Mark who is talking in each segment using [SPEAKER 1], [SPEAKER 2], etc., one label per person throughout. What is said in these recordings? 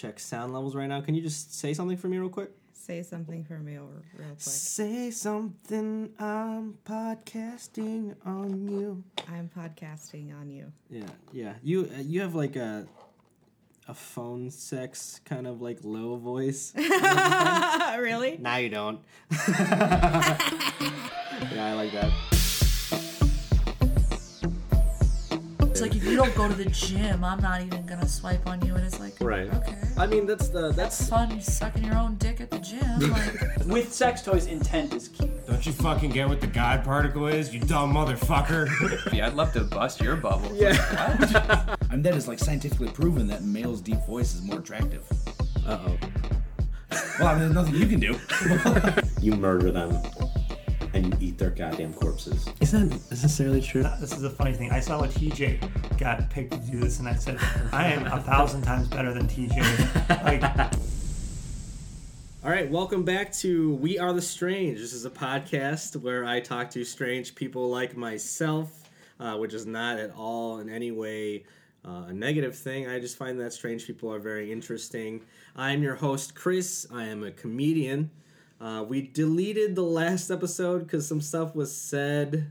[SPEAKER 1] check sound levels right now. Can you just say something for me real quick?
[SPEAKER 2] Say something for me real, real quick.
[SPEAKER 1] Say something. I'm podcasting on you.
[SPEAKER 2] I'm podcasting on you.
[SPEAKER 1] Yeah, yeah. You uh, you have like a a phone sex kind of like low voice.
[SPEAKER 2] really?
[SPEAKER 1] now you don't. yeah, I like that.
[SPEAKER 3] It's like if you don't go to the gym, I'm not even gonna swipe on you. And it's like,
[SPEAKER 1] Right.
[SPEAKER 3] okay,
[SPEAKER 1] I mean, that's the
[SPEAKER 3] that's
[SPEAKER 1] that's
[SPEAKER 3] fun. Sucking your own dick at the gym. Like,
[SPEAKER 4] With sex toys, intent is key.
[SPEAKER 5] Don't you fucking get what the God particle is, you dumb motherfucker?
[SPEAKER 6] Yeah, I'd love to bust your bubble.
[SPEAKER 1] yeah.
[SPEAKER 7] I mean, that is like scientifically proven that male's deep voice is more attractive.
[SPEAKER 1] Uh oh.
[SPEAKER 7] Well, I mean, there's nothing you can do.
[SPEAKER 8] you murder them and eat their goddamn corpses.
[SPEAKER 1] Is that necessarily true?
[SPEAKER 9] This is a funny thing. I saw what TJ got picked to do this, and I said, I am a thousand times better than TJ. Like,
[SPEAKER 1] All right, welcome back to We Are the Strange. This is a podcast where I talk to strange people like myself, uh, which is not at all in any way uh, a negative thing. I just find that strange people are very interesting. I'm your host, Chris. I am a comedian. Uh, we deleted the last episode because some stuff was said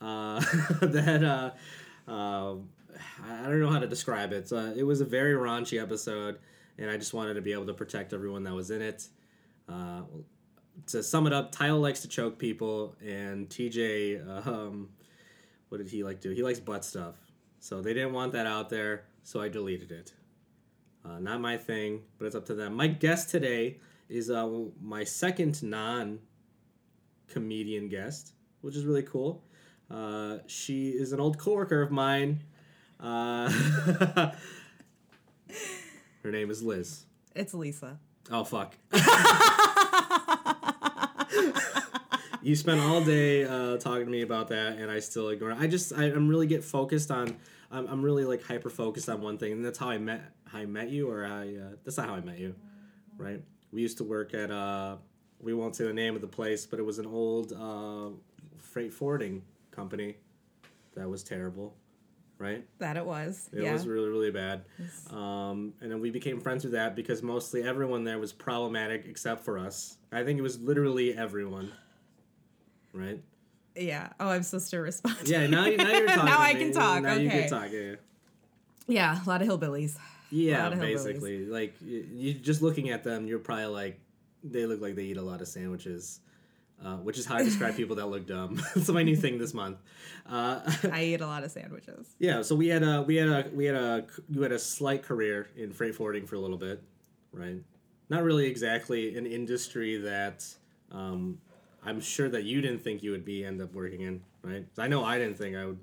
[SPEAKER 1] uh, that uh, uh, I don't know how to describe it. Uh, it was a very raunchy episode, and I just wanted to be able to protect everyone that was in it. Uh, to sum it up, Tyler likes to choke people, and TJ, um, what did he like to do? He likes butt stuff. So they didn't want that out there, so I deleted it. Uh, not my thing, but it's up to them. My guest today is uh, my second non comedian guest, which is really cool. Uh, she is an old coworker of mine. Uh, her name is Liz.
[SPEAKER 2] It's Lisa.
[SPEAKER 1] Oh fuck. you spent all day uh, talking to me about that, and I still ignore. it. I just I, I'm really get focused on. I'm, I'm really like hyper focused on one thing, and that's how I met how I met you, or I uh, that's not how I met you, right? We used to work at uh, we won't say the name of the place, but it was an old uh, freight forwarding company that was terrible, right?
[SPEAKER 2] That it was.
[SPEAKER 1] It
[SPEAKER 2] yeah.
[SPEAKER 1] was really, really bad. Um, and then we became friends with that because mostly everyone there was problematic except for us. I think it was literally everyone. Right?
[SPEAKER 2] yeah. Oh, I'm supposed to respond.
[SPEAKER 1] Yeah, now, now you're talking.
[SPEAKER 2] now I can talk.
[SPEAKER 1] Now
[SPEAKER 2] okay.
[SPEAKER 1] you can talk. Yeah,
[SPEAKER 2] Yeah, a lot of hillbillies.
[SPEAKER 1] Yeah
[SPEAKER 2] Lot of hillbillies.
[SPEAKER 1] basically. Like, you, you just looking at them, you're probably like, they look like they eat a lot of sandwiches. Uh, which is how I describe people that look dumb. It's my new thing this month. Uh,
[SPEAKER 2] I eat a lot of sandwiches.
[SPEAKER 1] Yeah, so we had a we had a we had a you had a slight career in freight forwarding for a little bit, right? Not really exactly an industry that um, I'm sure that you didn't think you would be end up working in, right? I know I didn't think I would.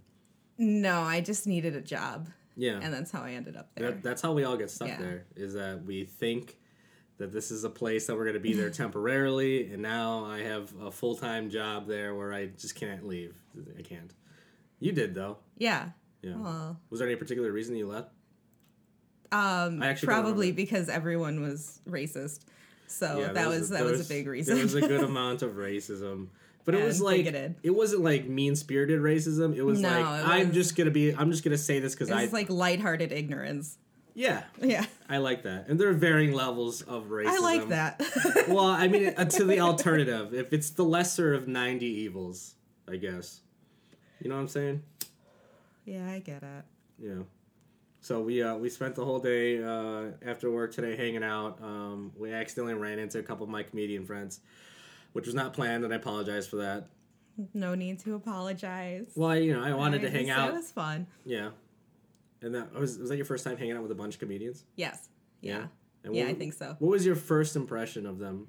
[SPEAKER 2] No, I just needed a job,
[SPEAKER 1] Yeah,
[SPEAKER 2] and that's how I ended up there.
[SPEAKER 1] that, that's how we all get stuck
[SPEAKER 2] Yeah.
[SPEAKER 1] there. Is that we think that this is a place that we're going to be there temporarily, and now I have a full time job there where I just can't leave. I can't. You did though.
[SPEAKER 2] yeah.
[SPEAKER 1] Yeah.
[SPEAKER 2] Well,
[SPEAKER 1] Was there any particular reason you left?
[SPEAKER 2] um,
[SPEAKER 1] I actually
[SPEAKER 2] probably because everyone was racist. So
[SPEAKER 1] Yeah,
[SPEAKER 2] that
[SPEAKER 1] there
[SPEAKER 2] was, that
[SPEAKER 1] there
[SPEAKER 2] was, a big reason.
[SPEAKER 1] There was a good amount of racism, but it was like
[SPEAKER 2] bigoted.
[SPEAKER 1] it wasn't like mean spirited racism. It was
[SPEAKER 2] No,
[SPEAKER 1] like
[SPEAKER 2] it
[SPEAKER 1] I'm just gonna be I'm just gonna say this because I
[SPEAKER 2] was like lighthearted ignorance.
[SPEAKER 1] yeah
[SPEAKER 2] Yeah,
[SPEAKER 1] I like that, and there are varying levels of racism.
[SPEAKER 2] I like that.
[SPEAKER 1] well, I mean, uh, to the alternative, if it's the lesser of ninety evils, I guess. You know what I'm saying?
[SPEAKER 2] yeah, I get it.
[SPEAKER 1] Yeah. So we uh, we spent the whole day uh, after work today hanging out. Um, we accidentally ran into a couple of my comedian friends, which was not planned, and I apologize for that.
[SPEAKER 2] No need to apologize.
[SPEAKER 1] Well, I, you know, I wanted to hang out.
[SPEAKER 2] It was fun.
[SPEAKER 1] Yeah. And that was was that your first time hanging out with a bunch of comedians?
[SPEAKER 2] Yes. Yeah.
[SPEAKER 1] And
[SPEAKER 2] Yeah,
[SPEAKER 1] what-
[SPEAKER 2] I think so.
[SPEAKER 1] What was your first impression of them?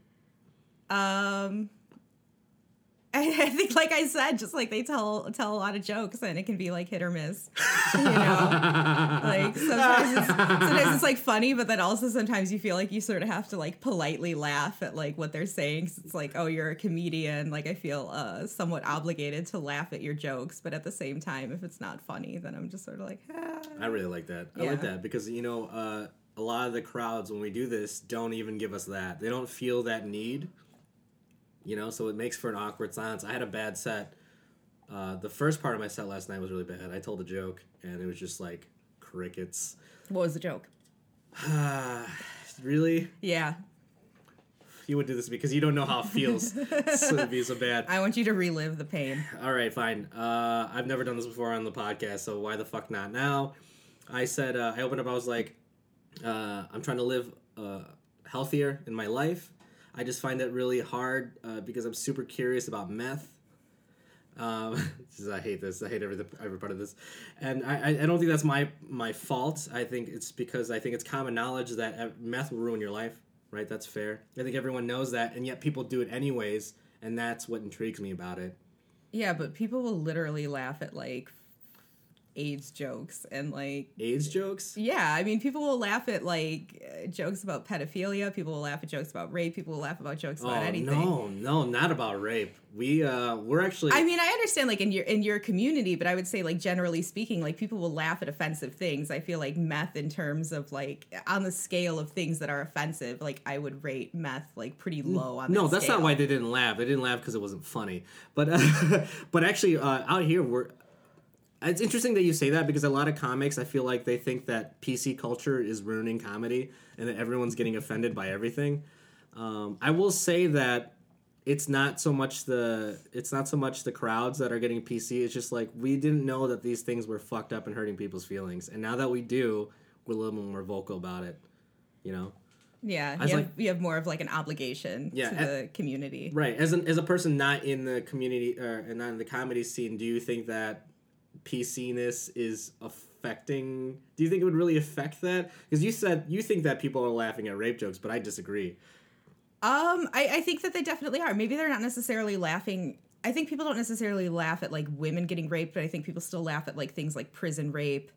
[SPEAKER 2] Um, I, I think, like I said, just like they tell tell a lot of jokes, and it can be like hit or miss. You know, like sometimes it's, sometimes it's like funny, but then also sometimes you feel like you sort of have to like politely laugh at like what they're saying. 'cause it's like, oh, you're a comedian. Like I feel uh, somewhat obligated to laugh at your jokes, but at the same time, if it's not funny, then I'm just sort of like, ah.
[SPEAKER 1] I really like that. I
[SPEAKER 2] Yeah.
[SPEAKER 1] like that because you know uh, a lot of the crowds when we do this don't even give us that. They don't feel that need. You know, so it makes for an awkward silence. I had a bad set. Uh, the first part of my set last night was really bad. I told a joke and it was just like crickets.
[SPEAKER 2] what was the joke?
[SPEAKER 1] Really?
[SPEAKER 2] Yeah.
[SPEAKER 1] You would do this because you don't know how it feels so to be so bad.
[SPEAKER 2] I want you to relive the pain.
[SPEAKER 1] All right, fine. Uh, I've never done this before on the podcast, so why the fuck not now? I said uh, I opened up. I was like, uh, I'm trying to live uh, healthier in my life. I just find it really hard uh, because I'm super curious about meth. Um, I hate this. I hate every every part of this, and I, I I don't think that's my my fault. I think it's because I think it's common knowledge that uh, meth will ruin your life. Right? That's fair. I think everyone knows that, and yet people do it anyways, and that's what intrigues me about it.
[SPEAKER 2] Yeah, but people will literally laugh at like AIDS jokes and like
[SPEAKER 1] AIDS jokes.
[SPEAKER 2] yeah, I mean people will laugh at like uh, jokes about pedophilia, people will laugh at jokes about rape, people will laugh about jokes about
[SPEAKER 1] oh
[SPEAKER 2] anything.
[SPEAKER 1] no, no, not about rape. We uh, we're actually.
[SPEAKER 2] I mean, I understand like in your in your community, but I would say like generally speaking, like people will laugh at offensive things. I feel like meth in terms of like on the scale of things that are offensive, like I would rate meth like pretty low on
[SPEAKER 1] no,
[SPEAKER 2] that
[SPEAKER 1] that's not
[SPEAKER 2] scale.
[SPEAKER 1] why they didn't laugh. They didn't laugh because it wasn't funny. But uh, but actually, uh, out here we're. It's interesting that you say that because a lot of comics, I feel like they think that PC culture is ruining comedy and that everyone's getting offended by everything. Um, I will say that it's not so much the it's not so much the crowds that are getting PC. It's just like we didn't know that these things were fucked up and hurting people's feelings, and now that we do, we're a little more vocal about it. You know.
[SPEAKER 2] Yeah, you have,
[SPEAKER 1] like-
[SPEAKER 2] you have more of like an obligation
[SPEAKER 1] Yeah,
[SPEAKER 2] to the community.
[SPEAKER 1] Right. As an as a person not in the community or and not in the comedy scene, do you think that PC-ness is affecting? Do you think it would really affect that? Because you said you think that people are laughing at rape jokes, but I disagree.
[SPEAKER 2] Um, I, I think that they definitely are. Maybe they're not necessarily laughing. I think people don't necessarily laugh at like women getting raped, but I think people still laugh at like things like prison rape,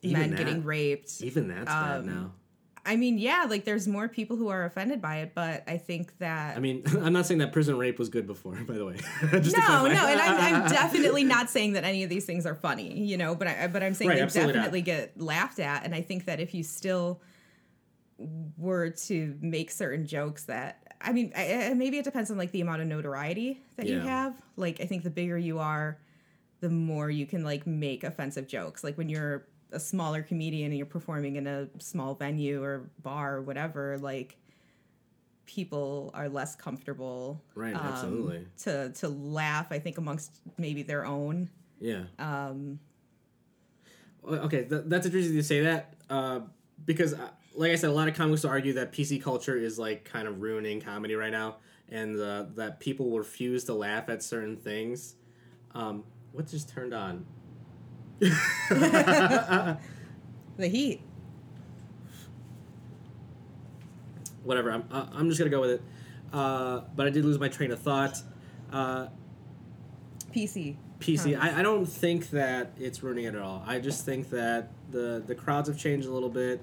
[SPEAKER 1] Even
[SPEAKER 2] men
[SPEAKER 1] that.
[SPEAKER 2] getting raped.
[SPEAKER 1] Even that's bad
[SPEAKER 2] Um,
[SPEAKER 1] now.
[SPEAKER 2] I mean, yeah, like there's more people who are offended by it, but I think that
[SPEAKER 1] I mean, I'm not saying that prison rape was good before, by the way.
[SPEAKER 2] No, no, and I'm, I'm definitely not saying that any of these things are funny, you know, but I, but I'm saying
[SPEAKER 1] Right,
[SPEAKER 2] they
[SPEAKER 1] absolutely not.
[SPEAKER 2] definitely get laughed at, and I think that if you still were to make certain jokes that, I mean, I, I- maybe it depends on like the amount of notoriety that you have. Like, I think the bigger you are, the more you can like make offensive jokes. Like when you're a smaller comedian and you're performing in a small venue or bar or whatever, like people are less comfortable
[SPEAKER 1] Right,
[SPEAKER 2] um,
[SPEAKER 1] absolutely.
[SPEAKER 2] to to laugh i think amongst maybe their own
[SPEAKER 1] Yeah.
[SPEAKER 2] um
[SPEAKER 1] Okay, th- that's interesting to say that uh, because, uh, like I said, a lot of comics will argue that PC culture is like kind of ruining comedy right now, and uh, that people refuse to laugh at certain things. Um, what just turned on?
[SPEAKER 2] the heat
[SPEAKER 1] Whatever. I'm uh, I'm just gonna go with it. Uh, but I did lose my train of thought. Uh,
[SPEAKER 2] pc
[SPEAKER 1] PC. I, I don't think that it's ruining it at all. I just think that the the crowds have changed a little bit,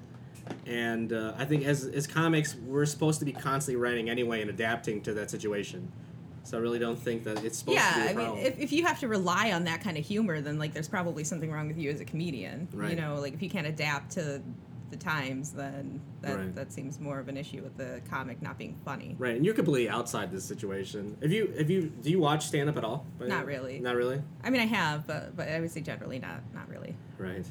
[SPEAKER 1] and uh, I think as as comics, we're supposed to be constantly writing anyway and adapting to that situation. So I really don't think that it's supposed to be. yeah
[SPEAKER 2] i mean if, if you have to rely on that kind of humor then like there's probably something wrong with you as a comedian
[SPEAKER 1] Right.
[SPEAKER 2] you know like if you can't adapt to the times then that,
[SPEAKER 1] Right.
[SPEAKER 2] that seems more of an issue with the comic not being funny
[SPEAKER 1] right, and you're completely outside this situation. If you if you do you watch stand up at all?
[SPEAKER 2] Not really.
[SPEAKER 1] Not really.
[SPEAKER 2] i mean i have but but i would say generally not not really
[SPEAKER 1] Right.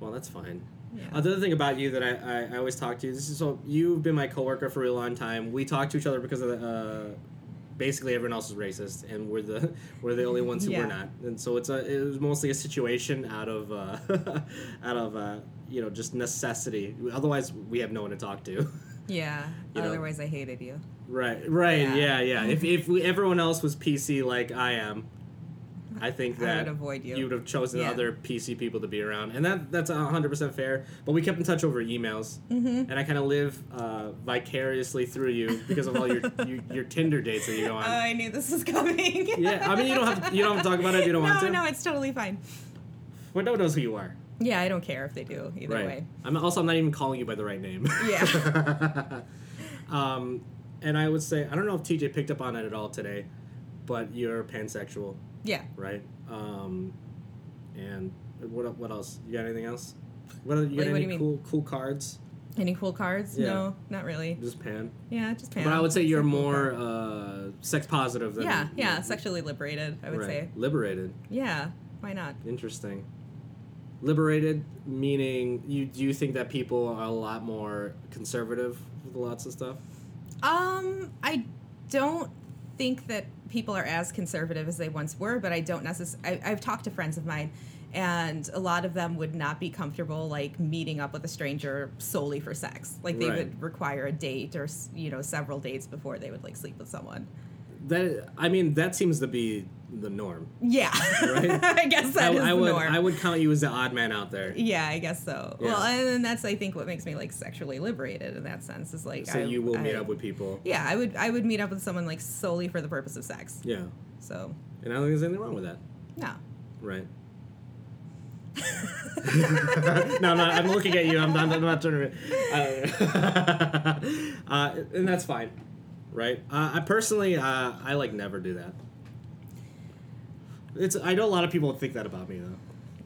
[SPEAKER 1] Well, that's fine.
[SPEAKER 2] Yeah.
[SPEAKER 1] Uh, the other thing about you that I, I, I always talk to you, this is so you've been my coworker for a long time. We talk to each other because of the, uh, basically everyone else is racist, and we're the we're the only ones who
[SPEAKER 2] Yeah.
[SPEAKER 1] we're not. And so it's a it was mostly a situation out of uh, out of uh, you know just necessity. Otherwise, we have no one to talk to.
[SPEAKER 2] yeah
[SPEAKER 1] You know.
[SPEAKER 2] otherwise i hated you
[SPEAKER 1] right. Right.
[SPEAKER 2] Yeah.
[SPEAKER 1] Yeah. Yeah. if if we, everyone else was PC like I am. I think
[SPEAKER 2] I
[SPEAKER 1] that
[SPEAKER 2] would avoid you.
[SPEAKER 1] would have chosen
[SPEAKER 2] Yeah.
[SPEAKER 1] other PC people to be around, and that that's hundred percent fair. But we kept in touch over emails,
[SPEAKER 2] Mm-hmm.
[SPEAKER 1] and I kind of live uh, vicariously through you because of all your you, your Tinder dates that you go on.
[SPEAKER 2] i knew this was coming
[SPEAKER 1] yeah, I mean you don't have to, you don't have to talk about it if you don't want
[SPEAKER 2] no
[SPEAKER 1] to.
[SPEAKER 2] no it's totally fine
[SPEAKER 1] but no one knows who you are.
[SPEAKER 2] yeah i don't care if they do either
[SPEAKER 1] right.
[SPEAKER 2] way
[SPEAKER 1] I'm also I'm not even calling you by the right name.
[SPEAKER 2] yeah
[SPEAKER 1] um, and I would say I don't know if TJ picked up on it at all today, but you're pansexual,
[SPEAKER 2] yeah
[SPEAKER 1] right? Um, and what what else? You got anything else? What are, you got
[SPEAKER 2] What- what
[SPEAKER 1] any
[SPEAKER 2] do you mean?
[SPEAKER 1] cool cool cards?
[SPEAKER 2] Any cool cards?
[SPEAKER 1] Yeah.
[SPEAKER 2] No, not really.
[SPEAKER 1] Just pan.
[SPEAKER 2] Yeah, just pan.
[SPEAKER 1] But I would say you're more uh, sex positive than
[SPEAKER 2] yeah, yeah, sexually liberated. I would
[SPEAKER 1] right.
[SPEAKER 2] say.
[SPEAKER 1] liberated.
[SPEAKER 2] Yeah, why not?
[SPEAKER 1] Interesting. Liberated meaning you do you think that people are a lot more conservative with lots of stuff?
[SPEAKER 2] Um, I don't think that people are as conservative as they once were, but I don't necessarily. I've talked to friends of mine, and a lot of them would not be comfortable like meeting up with a stranger solely for sex. Like they
[SPEAKER 1] Right.
[SPEAKER 2] would require a date or you know several dates before they would like sleep with someone.
[SPEAKER 1] That I mean that seems to be the norm.
[SPEAKER 2] Yeah,
[SPEAKER 1] Right?
[SPEAKER 2] I guess that
[SPEAKER 1] I,
[SPEAKER 2] is
[SPEAKER 1] I
[SPEAKER 2] the
[SPEAKER 1] would
[SPEAKER 2] norm.
[SPEAKER 1] I would count you as the odd man out there.
[SPEAKER 2] yeah, I guess so.
[SPEAKER 1] Yeah.
[SPEAKER 2] Well, and that's I think what makes me like sexually liberated in that sense is like
[SPEAKER 1] So
[SPEAKER 2] I,
[SPEAKER 1] you will meet up with people.
[SPEAKER 2] Yeah, I would I would meet up with someone like solely for the purpose of sex.
[SPEAKER 1] Yeah.
[SPEAKER 2] So
[SPEAKER 1] And I don't think there's anything wrong with that.
[SPEAKER 2] no.
[SPEAKER 1] Right. no, I'm not. I'm looking at you. I'm not. I'm not turning. Uh, uh, and that's fine, right? Uh, I personally, uh, I like never do that. It's. I know a lot of people think that about me though.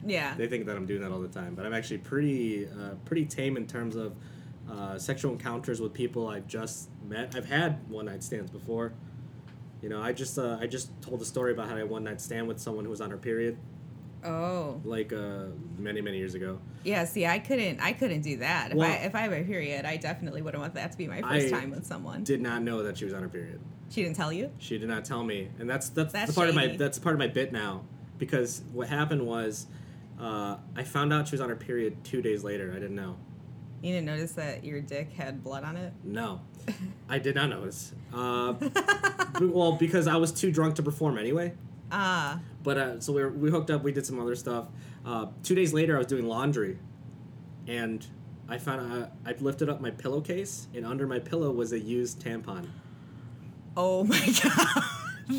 [SPEAKER 2] Yeah.
[SPEAKER 1] They think that I'm doing that all the time, but I'm actually pretty, uh, pretty tame in terms of uh, sexual encounters with people I've just met. I've had one night stands before. You know, I just, uh, I just told a story about how I had one night stand with someone who was on her period
[SPEAKER 2] Oh.
[SPEAKER 1] like uh, many many years ago.
[SPEAKER 2] Yeah, see, I couldn't, I couldn't do that. If I, if I have a period, I definitely wouldn't want that to be my
[SPEAKER 1] I
[SPEAKER 2] first time with someone.
[SPEAKER 1] Did not know that she was on her period.
[SPEAKER 2] she didn't tell you.
[SPEAKER 1] She did not tell me, and that's that's,
[SPEAKER 2] That's
[SPEAKER 1] the part of my that's part of my bit now because what happened was uh, I found out she was on her period two days later. I didn't know.
[SPEAKER 2] You didn't notice that your dick had blood on it.
[SPEAKER 1] No, I did not notice. Uh, well, because I was too drunk to perform anyway.
[SPEAKER 2] Ah,
[SPEAKER 1] But uh, so we, were, we hooked up. We did some other stuff. Uh, two days later, I was doing laundry, and I found uh, I lifted up my pillowcase, and under my pillow was a used tampon.
[SPEAKER 2] oh my god,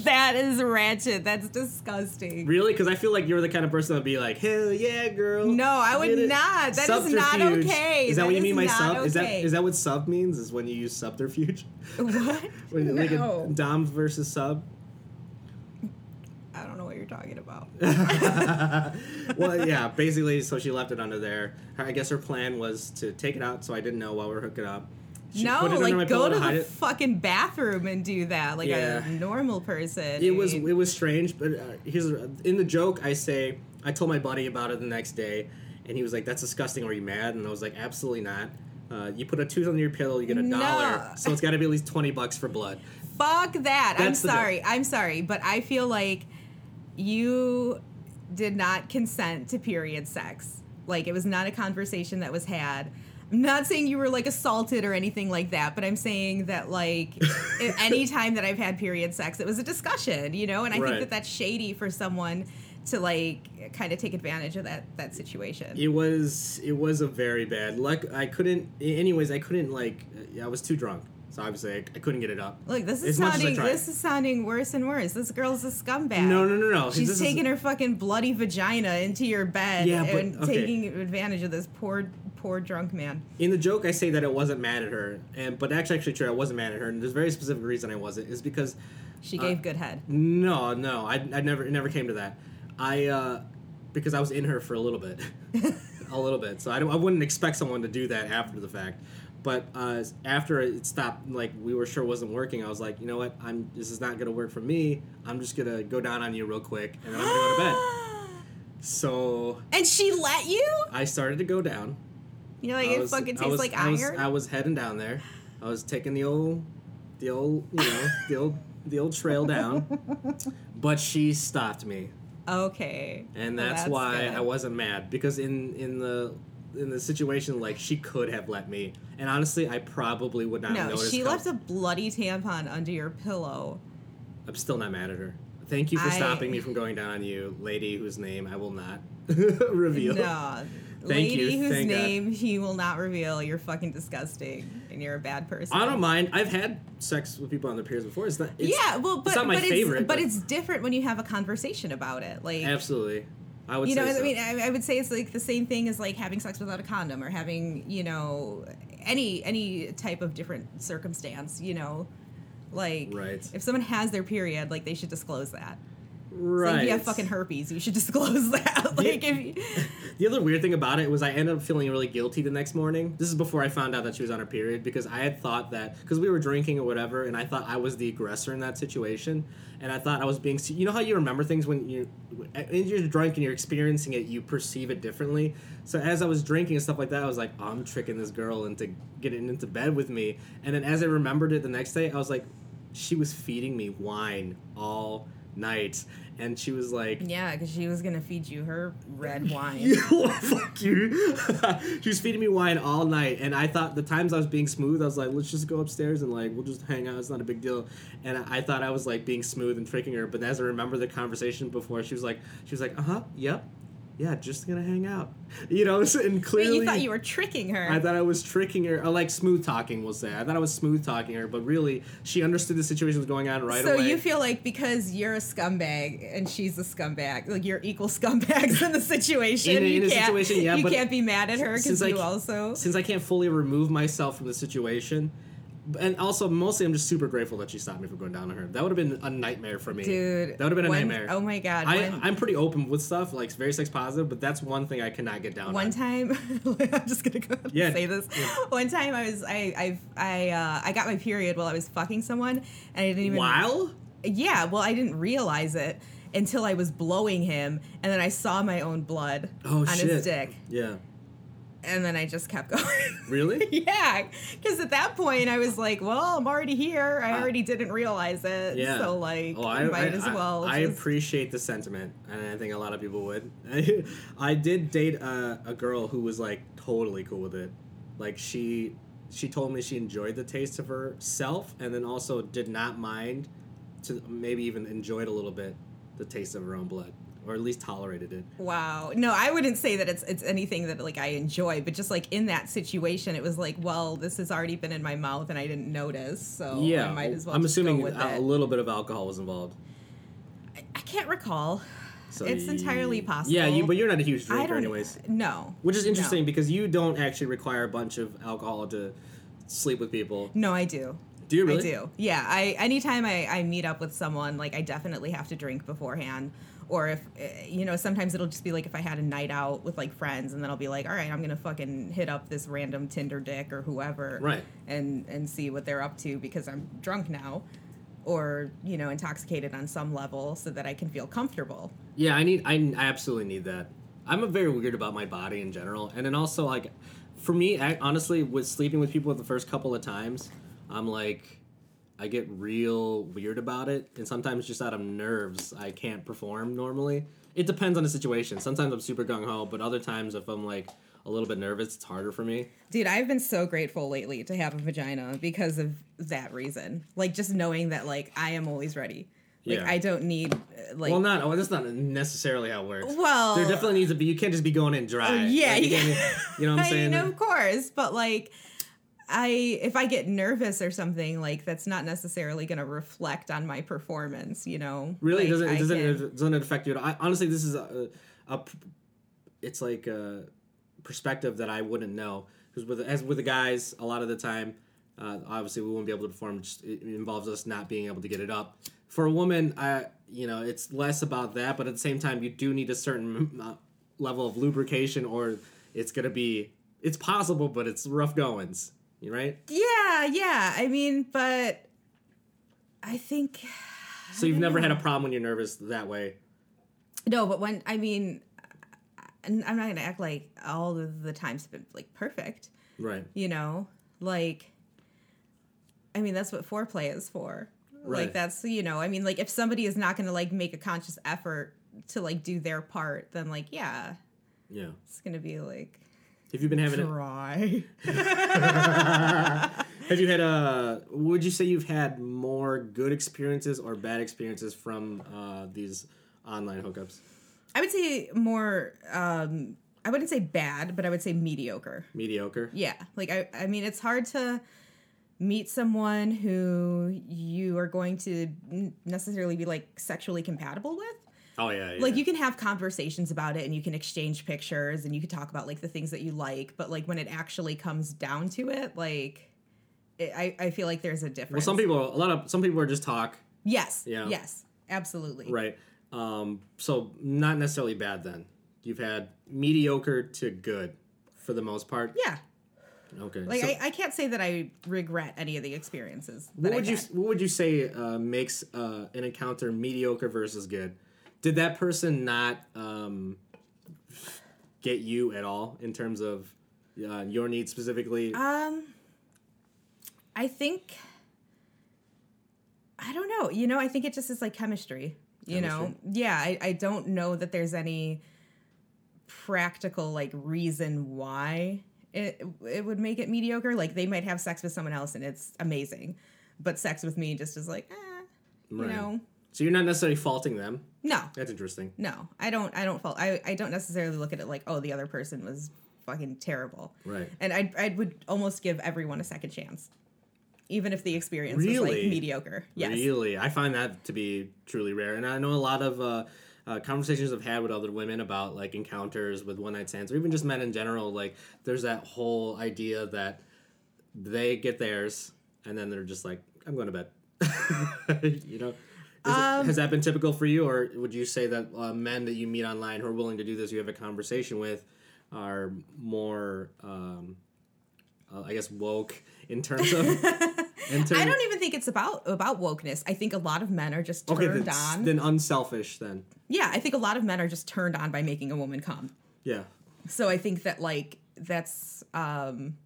[SPEAKER 2] that is ratchet. That's disgusting.
[SPEAKER 1] Really? Because I feel like you're the kind of person that'd be like, "Hell yeah, girl!"
[SPEAKER 2] No, I would
[SPEAKER 1] it."
[SPEAKER 2] not. That is not okay.
[SPEAKER 1] Is that,
[SPEAKER 2] That
[SPEAKER 1] what you mean by sub? Is that
[SPEAKER 2] okay.
[SPEAKER 1] is that what sub means? Is when you use subterfuge?
[SPEAKER 2] What?
[SPEAKER 1] When, Like
[SPEAKER 2] No.
[SPEAKER 1] a dom versus sub.
[SPEAKER 2] I don't know what you're talking about.
[SPEAKER 1] well, yeah, basically, so she left it under there. Her- I guess her plan was to take it out, so I didn't know while we were hooking up. She
[SPEAKER 2] no,
[SPEAKER 1] put it under my
[SPEAKER 2] like go to the
[SPEAKER 1] it.
[SPEAKER 2] fucking bathroom and do that like
[SPEAKER 1] Yeah.
[SPEAKER 2] a normal person.
[SPEAKER 1] It was it was strange, but uh, here's in the joke. I say I told my buddy about it the next day, and he was like, "That's disgusting. Are you mad?" And I was like, "Absolutely not." Uh, you put a tooth on your pillow, you get a
[SPEAKER 2] No.
[SPEAKER 1] dollar, so it's got to be at least twenty bucks for blood.
[SPEAKER 2] Fuck that. I'm
[SPEAKER 1] That's joke.
[SPEAKER 2] sorry. I'm sorry, but I feel like you did not consent to period sex. Like it was not a conversation that was had. I'm not saying you were like assaulted or anything like that, but I'm saying that like any time that I've had period sex, it was a discussion, you know, and I
[SPEAKER 1] Right.
[SPEAKER 2] think that that's shady for someone to like kind of take advantage of that that situation.
[SPEAKER 1] It was it was a very bad. luck. I couldn't. Anyways, I couldn't like. I was too drunk, so obviously I, I couldn't get it up.
[SPEAKER 2] Look, this is
[SPEAKER 1] As much as I
[SPEAKER 2] sounding this is sounding worse and worse. This girl's a scumbag.
[SPEAKER 1] No, no, no, no.
[SPEAKER 2] She's
[SPEAKER 1] This is-
[SPEAKER 2] taking her fucking bloody vagina into your bed
[SPEAKER 1] Yeah, but-
[SPEAKER 2] and
[SPEAKER 1] okay.
[SPEAKER 2] taking advantage of this poor, poor drunk man.
[SPEAKER 1] in the joke I say that I wasn't mad at her, and but actually, actually true, I wasn't mad at her, and there's a very specific reason I wasn't. Is because
[SPEAKER 2] She
[SPEAKER 1] Uh,
[SPEAKER 2] gave good head.
[SPEAKER 1] no, no, I, I never it never came to that. I uh, because I was in her for a little bit, a little bit. So I, don't, I wouldn't expect someone to do that after the fact. But uh, after it stopped, like we were sure it wasn't working, I was like, you know what? I'm this is not gonna work for me. I'm just gonna go down on you real quick, and then I'm gonna go to bed. So
[SPEAKER 2] And she let you?
[SPEAKER 1] I started to go down.
[SPEAKER 2] You know, like,
[SPEAKER 1] I
[SPEAKER 2] it fucking tastes
[SPEAKER 1] was-
[SPEAKER 2] like
[SPEAKER 1] I was,
[SPEAKER 2] iron?
[SPEAKER 1] I was heading down there. I was taking the old, the old, you know, the old, the old trail down. But she stopped me,
[SPEAKER 2] okay.
[SPEAKER 1] and
[SPEAKER 2] Well,
[SPEAKER 1] that's, why
[SPEAKER 2] good.
[SPEAKER 1] I wasn't mad because in in the in the situation like she could have let me, and honestly, I probably would not have
[SPEAKER 2] No,
[SPEAKER 1] noticed.
[SPEAKER 2] she
[SPEAKER 1] how-
[SPEAKER 2] left a bloody tampon under your pillow.
[SPEAKER 1] I'm still not mad at her. Thank you for
[SPEAKER 2] I-
[SPEAKER 1] stopping me from going down on you, lady whose name I will not reveal.
[SPEAKER 2] No.
[SPEAKER 1] Thank
[SPEAKER 2] Lady
[SPEAKER 1] you,
[SPEAKER 2] whose
[SPEAKER 1] thank God.
[SPEAKER 2] name he will not reveal. You're fucking disgusting. And you're a bad person.
[SPEAKER 1] I don't mind. I've had sex with people on their periods before. It's not. It's,
[SPEAKER 2] yeah, well, but,
[SPEAKER 1] it's not my
[SPEAKER 2] but
[SPEAKER 1] favorite.
[SPEAKER 2] It's, but it's different when you have a conversation about it. Like,
[SPEAKER 1] absolutely. I would
[SPEAKER 2] you
[SPEAKER 1] say
[SPEAKER 2] know,
[SPEAKER 1] so.
[SPEAKER 2] I mean, I, I would say it's like the same thing as like having sex without a condom or having, you know, any any type of different circumstance. You know, like
[SPEAKER 1] Right.
[SPEAKER 2] if someone has their period, like they should disclose that. So if you have fucking herpes, you should disclose that. like if you,
[SPEAKER 1] The other weird thing about it was I ended up feeling really guilty the next morning. This is before I found out that she was on her period because I had thought that because we were drinking or whatever, and I thought I was the aggressor in that situation, and I thought I was being. You know how you remember things when you, when you're drunk and you're experiencing it, you perceive it differently. So as I was drinking and stuff like that, I was like, oh, I'm tricking this girl into getting into bed with me, and then as I remembered it the next day, I was like, she was feeding me wine all night, and she was like.
[SPEAKER 2] yeah, because she was gonna feed you her red wine.
[SPEAKER 1] Fuck you. she was feeding me wine all night, and I thought the times I was being smooth, I was like, let's just go upstairs and like we'll just hang out. It's not a big deal. And I, I thought I was like being smooth and tricking her, but as I remember the conversation before, she was like, she was like, uh huh, yep, yeah, just gonna hang out. You know, and
[SPEAKER 2] Wait,
[SPEAKER 1] clearly.
[SPEAKER 2] you thought you were tricking her?
[SPEAKER 1] I thought I was tricking her, I like smooth talking, we'll say. I thought I was smooth talking her, but really, she understood the situation was going on right
[SPEAKER 2] so
[SPEAKER 1] away.
[SPEAKER 2] So you feel like because you're a scumbag and she's a scumbag, like you're equal scumbags in the situation.
[SPEAKER 1] In
[SPEAKER 2] you
[SPEAKER 1] in
[SPEAKER 2] can't,
[SPEAKER 1] situation, yeah,
[SPEAKER 2] you can't be mad at her because you
[SPEAKER 1] ca-
[SPEAKER 2] also.
[SPEAKER 1] since I can't fully remove myself from the situation, and also mostly I'm just super grateful that she stopped me from going down on her. That would have been a nightmare for me,
[SPEAKER 2] Dude,
[SPEAKER 1] That would have been a nightmare.
[SPEAKER 2] oh my God,
[SPEAKER 1] I, I'm pretty open with stuff, like very sex positive, but that's one thing I cannot get down.
[SPEAKER 2] One
[SPEAKER 1] on.
[SPEAKER 2] time, I'm just gonna go ahead and
[SPEAKER 1] Yeah,
[SPEAKER 2] say this. One time, I was I I I uh, I got my period while I was fucking someone, and I didn't even.
[SPEAKER 1] While
[SPEAKER 2] Yeah, well, I didn't realize it until I was blowing him, and then I saw my own blood
[SPEAKER 1] oh
[SPEAKER 2] on
[SPEAKER 1] shit,
[SPEAKER 2] his dick,
[SPEAKER 1] yeah,
[SPEAKER 2] and then I just kept going.
[SPEAKER 1] really.
[SPEAKER 2] yeah, because at that point I was like, "Well, I'm already here. I already didn't realize it.
[SPEAKER 1] Yeah.
[SPEAKER 2] So like,
[SPEAKER 1] Oh, I,
[SPEAKER 2] might
[SPEAKER 1] I-
[SPEAKER 2] as well."
[SPEAKER 1] I,
[SPEAKER 2] just-
[SPEAKER 1] appreciate the sentiment, and I think a lot of people would. I did date a, a girl who was like totally cool with it. Like she, she told me she enjoyed the taste of herself, and then also did not mind to maybe even enjoyed a little bit the taste of her own blood, or at least tolerated it.
[SPEAKER 2] Wow. No, I wouldn't say that it's it's anything that like I enjoy, but just like in that situation, it was like, well, this has already been in my mouth and I didn't notice, so
[SPEAKER 1] yeah,
[SPEAKER 2] I might as well.
[SPEAKER 1] I'm assuming
[SPEAKER 2] with
[SPEAKER 1] a, a little bit of alcohol was involved.
[SPEAKER 2] I can't recall.
[SPEAKER 1] So
[SPEAKER 2] It's entirely possible.
[SPEAKER 1] Yeah, you, but you're not a huge drinker, anyways.
[SPEAKER 2] No.
[SPEAKER 1] Which is interesting
[SPEAKER 2] No.
[SPEAKER 1] because you don't actually require a bunch of alcohol to sleep with people.
[SPEAKER 2] No, I do.
[SPEAKER 1] Do you really?
[SPEAKER 2] I do. Yeah. I anytime I, I meet up with someone, like I definitely have to drink beforehand. Or if eh, you know, sometimes it'll just be like if I had a night out with like friends, and then I'll be like, all right, I'm gonna fucking hit up this random Tinder dick or whoever,
[SPEAKER 1] Right.
[SPEAKER 2] And and see what they're up to because I'm drunk now, or you know, intoxicated on some level, so that I can feel comfortable.
[SPEAKER 1] Yeah, I need. I, I absolutely need that. I'm a very weird about my body in general, and then also like, for me, I, honestly, with sleeping with people the first couple of times, I'm like, I get real weird about it, and sometimes just out of nerves, I can't perform normally. It depends on the situation. Sometimes I'm super gung ho, but other times, if I'm like a little bit nervous, it's harder for me.
[SPEAKER 2] Dude, I've been so grateful lately to have a vagina because of that reason. Like just knowing that like I am always ready. Like
[SPEAKER 1] Yeah.
[SPEAKER 2] I don't need uh, like
[SPEAKER 1] well, not. Oh, that's not necessarily how it works.
[SPEAKER 2] Well-
[SPEAKER 1] there definitely needs to be. You can't just be going in dry.
[SPEAKER 2] Oh, yeah,
[SPEAKER 1] Like, you, you know what I'm
[SPEAKER 2] I
[SPEAKER 1] saying?
[SPEAKER 2] mean, of course, but like I if I get nervous or something, like that's not necessarily going to reflect on my performance, you know.
[SPEAKER 1] Really,
[SPEAKER 2] Like,
[SPEAKER 1] doesn't it doesn't
[SPEAKER 2] can-
[SPEAKER 1] it doesn't it affect you? at all? I, honestly, this is a, a it's like a perspective that I wouldn't know because with as with the guys, a lot of the time, uh, obviously we won't be able to perform. Just, it involves us not being able to get it up. For a woman, I you know it's less about that, but at the same time, you do need a certain uh, level of lubrication, or it's gonna be it's possible, but it's rough goings. You right?
[SPEAKER 2] Yeah, yeah. I mean, but I think
[SPEAKER 1] So you've never had a problem when you're nervous that way.
[SPEAKER 2] no, but when I mean and I'm not going to act like all of the times have been like perfect.
[SPEAKER 1] Right.
[SPEAKER 2] you know like i mean that's what foreplay is for
[SPEAKER 1] Right.
[SPEAKER 2] like that's you know i mean like if somebody is not going to like make a conscious effort to like do their part then like yeah
[SPEAKER 1] Yeah.
[SPEAKER 2] it's going to be like
[SPEAKER 1] Have you been having it?
[SPEAKER 2] dry
[SPEAKER 1] Have you had a? Would you say you've had more good experiences or bad experiences from uh, these online hookups?
[SPEAKER 2] i would say more um i wouldn't say bad but i would say mediocre
[SPEAKER 1] Mediocre.
[SPEAKER 2] yeah like i i mean it's hard to meet someone who you are going to necessarily be like sexually compatible with
[SPEAKER 1] Oh yeah. yeah.
[SPEAKER 2] like you can have conversations about it and you can exchange pictures and you can talk about like the things that you like but like when it actually comes down to it like it, I, I feel like there's a difference
[SPEAKER 1] Well, some people, a lot of some people are just talk,
[SPEAKER 2] yes
[SPEAKER 1] Yeah.
[SPEAKER 2] yes absolutely
[SPEAKER 1] right? Um, so not necessarily bad then. You've had mediocre to good for the most part.
[SPEAKER 2] Yeah.
[SPEAKER 1] Okay.
[SPEAKER 2] Like
[SPEAKER 1] so
[SPEAKER 2] I, I can't say that I regret any of the experiences.
[SPEAKER 1] what would you what would you say uh, makes uh, an encounter mediocre versus good? Did that person not um, get you at all in terms of uh, your needs specifically?
[SPEAKER 2] Um, I think I don't know. You know, I think it just is like chemistry. You know, yeah. I, I don't know that there's any practical like reason why it it would make it mediocre. Like they might have sex with someone else and it's amazing, but sex with me just is like, eh, you
[SPEAKER 1] Right.
[SPEAKER 2] know,
[SPEAKER 1] so you're not necessarily faulting them.
[SPEAKER 2] no,
[SPEAKER 1] That's interesting.
[SPEAKER 2] no. I don't. I don't fault. I I don't necessarily look at it like, oh, the other person was fucking terrible.
[SPEAKER 1] Right.
[SPEAKER 2] And I I would almost give everyone a second chance, even if the experience was like
[SPEAKER 1] Really?
[SPEAKER 2] mediocre. Yes.
[SPEAKER 1] Really, I find that to be truly rare, and I know a lot of uh, uh, conversations I've had with other women about like encounters with one night stands, or even just men in general. Like, there's that whole idea that they get theirs, and then they're just like, "I'm going to bed," you know. Is it-
[SPEAKER 2] Um,
[SPEAKER 1] has that been typical for you, or would you say that uh, men that you meet online who are willing to do this, you have a conversation with, are more, um, uh, I guess, woke in terms of? in terms
[SPEAKER 2] I don't even think it's about about wokeness. I think a lot of men are just
[SPEAKER 1] Okay,
[SPEAKER 2] turned
[SPEAKER 1] then,
[SPEAKER 2] on.
[SPEAKER 1] then unselfish. Then,
[SPEAKER 2] yeah, I think a lot of men are just turned on by making a woman come.
[SPEAKER 1] yeah,
[SPEAKER 2] So I think that like that's um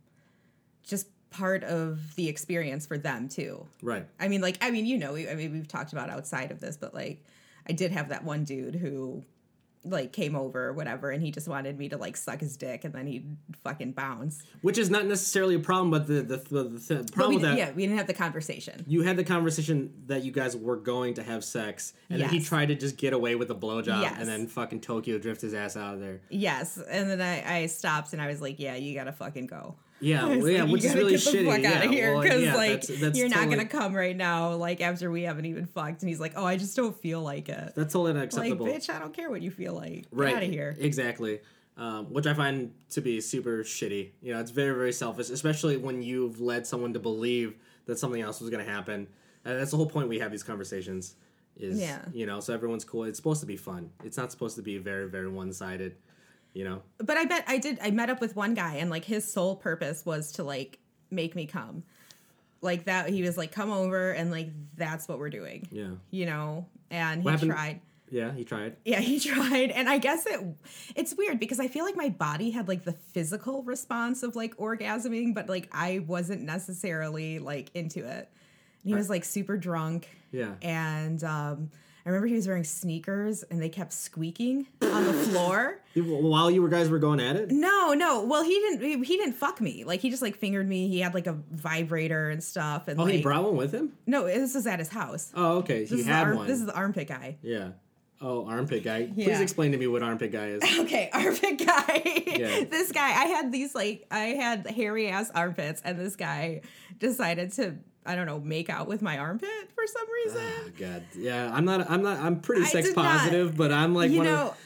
[SPEAKER 2] just part of the experience for them too.
[SPEAKER 1] right.
[SPEAKER 2] I mean, like, I mean, you know, we- I mean, we've talked about outside of this, but like, I did have that one dude who, like, came over or whatever, and he just wanted me to like suck his dick, and then he'd fucking bounce.
[SPEAKER 1] Which is not necessarily a problem, but the the, the, the problem with that,
[SPEAKER 2] yeah, we didn't have the conversation.
[SPEAKER 1] you had the conversation that you guys were going to have sex, and then he tried to just get away with a blowjob,
[SPEAKER 2] Yes.
[SPEAKER 1] and then fucking Tokyo drift his ass out of there.
[SPEAKER 2] Yes, and then I, I stopped and I was like, "Yeah, you gotta fucking go."
[SPEAKER 1] Yeah, well, yeah,
[SPEAKER 2] like,
[SPEAKER 1] which is really
[SPEAKER 2] get the
[SPEAKER 1] shitty.
[SPEAKER 2] fuck
[SPEAKER 1] yeah,
[SPEAKER 2] out of here
[SPEAKER 1] well,
[SPEAKER 2] because
[SPEAKER 1] yeah,
[SPEAKER 2] like
[SPEAKER 1] that's, that's
[SPEAKER 2] you're
[SPEAKER 1] totally,
[SPEAKER 2] not gonna come right now, like after we haven't even fucked. And he's like, "Oh, I just don't feel like it."
[SPEAKER 1] That's totally
[SPEAKER 2] like,
[SPEAKER 1] unacceptable.
[SPEAKER 2] bitch, I don't care what you feel like. Get
[SPEAKER 1] right
[SPEAKER 2] out of here.
[SPEAKER 1] exactly um, which i find to be super shitty you know it's very very selfish especially when you've led someone to believe that something else was going to happen and that's the whole point we have these conversations is
[SPEAKER 2] Yeah.
[SPEAKER 1] you know so everyone's cool it's supposed to be fun it's not supposed to be very very one-sided you know
[SPEAKER 2] but I bet I did. I met up with one guy, and like his sole purpose was to like make me come, like that. He was like, "Come over," and like that's what we're doing.
[SPEAKER 1] yeah
[SPEAKER 2] You know, and he
[SPEAKER 1] happened-
[SPEAKER 2] tried.
[SPEAKER 1] yeah he tried
[SPEAKER 2] Yeah, he tried, and I guess it it's weird because I feel like my body had like the physical response of like orgasming, but like I wasn't necessarily like into it. And he was like super drunk.
[SPEAKER 1] Yeah.
[SPEAKER 2] And um I remember he was wearing sneakers and they kept squeaking on the floor.
[SPEAKER 1] while you were guys were going at it
[SPEAKER 2] No, no. Well, he didn't. He, he didn't fuck me. Like he just like fingered me. He had like a vibrator and stuff. And
[SPEAKER 1] oh
[SPEAKER 2] like,
[SPEAKER 1] he brought one with him
[SPEAKER 2] no, this is at his house.
[SPEAKER 1] oh okay
[SPEAKER 2] This
[SPEAKER 1] he had
[SPEAKER 2] arm-
[SPEAKER 1] one
[SPEAKER 2] This is the armpit guy.
[SPEAKER 1] yeah oh armpit guy please explain to me what armpit guy is
[SPEAKER 2] Okay, armpit guy.
[SPEAKER 1] Yeah.
[SPEAKER 2] this guy, I had these like I had hairy ass armpits, and this guy decided to I don't know make out with my armpit for some reason.
[SPEAKER 1] Oh, God, yeah, I'm not. I'm not. I'm pretty
[SPEAKER 2] I
[SPEAKER 1] sex
[SPEAKER 2] did not-
[SPEAKER 1] positive, but I'm like
[SPEAKER 2] you
[SPEAKER 1] one
[SPEAKER 2] know,
[SPEAKER 1] of.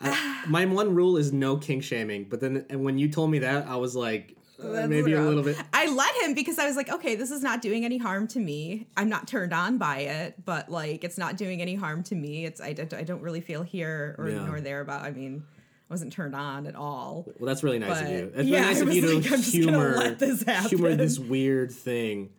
[SPEAKER 1] I, my one rule is no kink shaming. But then, and when you told me that, I was like, uh, maybe a little bit.
[SPEAKER 2] I let him because I was like, okay, this is not doing any harm to me. I'm not turned on by it, but like it's not doing any harm to me. It's I, don't- I don't really feel here or
[SPEAKER 1] Yeah.
[SPEAKER 2] nor there about. I mean, I wasn't turned on at all.
[SPEAKER 1] Well, that's really nice of you. It's
[SPEAKER 2] yeah,
[SPEAKER 1] nice of you to
[SPEAKER 2] like, gonna
[SPEAKER 1] humor
[SPEAKER 2] this
[SPEAKER 1] humor this weird thing.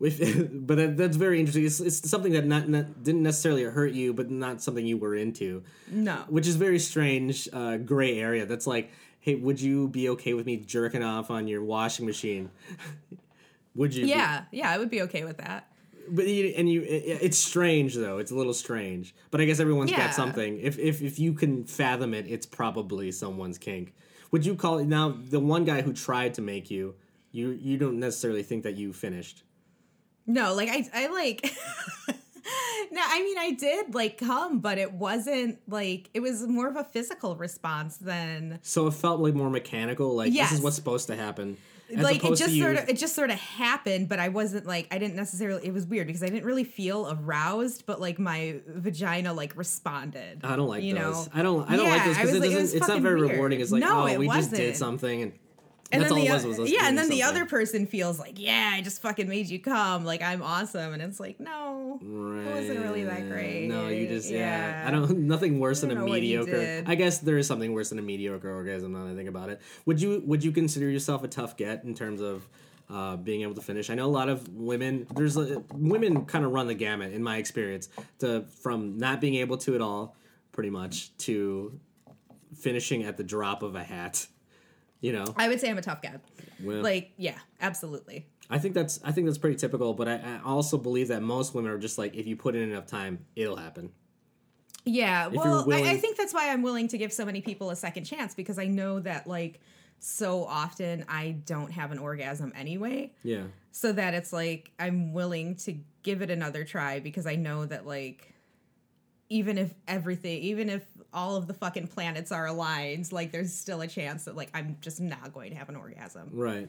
[SPEAKER 1] With, but that, that's very interesting. It's, it's something that not, not didn't necessarily hurt you, but not something you were into.
[SPEAKER 2] No.
[SPEAKER 1] which is very strange, uh, gray area. That's like, hey, would you be okay with me jerking off on your washing machine? would you? be-
[SPEAKER 2] Yeah, yeah, I would be okay with that.
[SPEAKER 1] but you, and you, it, it's strange though. It's a little strange. But I guess everyone's
[SPEAKER 2] Yeah.
[SPEAKER 1] got something. If if if you can fathom it, it's probably someone's kink. Would you call it now? The one guy who tried to make you, you you don't necessarily think that you finished.
[SPEAKER 2] No, like I, I like. no, I mean I did like come, but it wasn't like it was more of a physical response than
[SPEAKER 1] So it felt like more mechanical. Like this is what's supposed to happen. as
[SPEAKER 2] like it just sort of it just sort of happened, but I wasn't like I didn't necessarily. It was weird because I didn't really feel aroused, but like my vagina like responded.
[SPEAKER 1] I don't like
[SPEAKER 2] you
[SPEAKER 1] those.
[SPEAKER 2] know?
[SPEAKER 1] I don't. I don't like those because it
[SPEAKER 2] like-
[SPEAKER 1] doesn't.
[SPEAKER 2] was
[SPEAKER 1] it's not very
[SPEAKER 2] weird.
[SPEAKER 1] rewarding. It's like,
[SPEAKER 2] No,
[SPEAKER 1] oh,
[SPEAKER 2] it
[SPEAKER 1] we just did something, and
[SPEAKER 2] And
[SPEAKER 1] That's
[SPEAKER 2] then
[SPEAKER 1] all
[SPEAKER 2] the
[SPEAKER 1] it was, was us
[SPEAKER 2] yeah, and then the other person feels like, yeah, I just fucking made you come, like I'm awesome, and it's like, no,
[SPEAKER 1] Right.
[SPEAKER 2] it wasn't really that great.
[SPEAKER 1] No, you just yeah.
[SPEAKER 2] Yeah.
[SPEAKER 1] I don't. Nothing worse
[SPEAKER 2] I
[SPEAKER 1] than a
[SPEAKER 2] know what you
[SPEAKER 1] mediocre. I guess there is something worse than a mediocre orgasm. Now that I think about it, would you would you consider yourself a tough get in terms of uh, being able to finish? I know a lot of women. There's a, women kind of run the gamut in my experience to from not being able to at all, pretty much, to finishing at the drop of a hat. You know,
[SPEAKER 2] I would say I'm a tough guy.
[SPEAKER 1] Well-
[SPEAKER 2] Like, yeah, absolutely.
[SPEAKER 1] I think that's I think that's pretty typical. But I, I also believe that most women are just like, if you put in enough time, it'll happen.
[SPEAKER 2] Yeah,
[SPEAKER 1] you're
[SPEAKER 2] well, I, I think that's why I'm willing to give so many people a second chance because I know that like so often I don't have an orgasm anyway.
[SPEAKER 1] Yeah.
[SPEAKER 2] So that it's like I'm willing to give it another try because I know that like even if everything, even if all of the fucking planets are aligned, like there's still a chance that like I'm just not going to have an orgasm.
[SPEAKER 1] Right.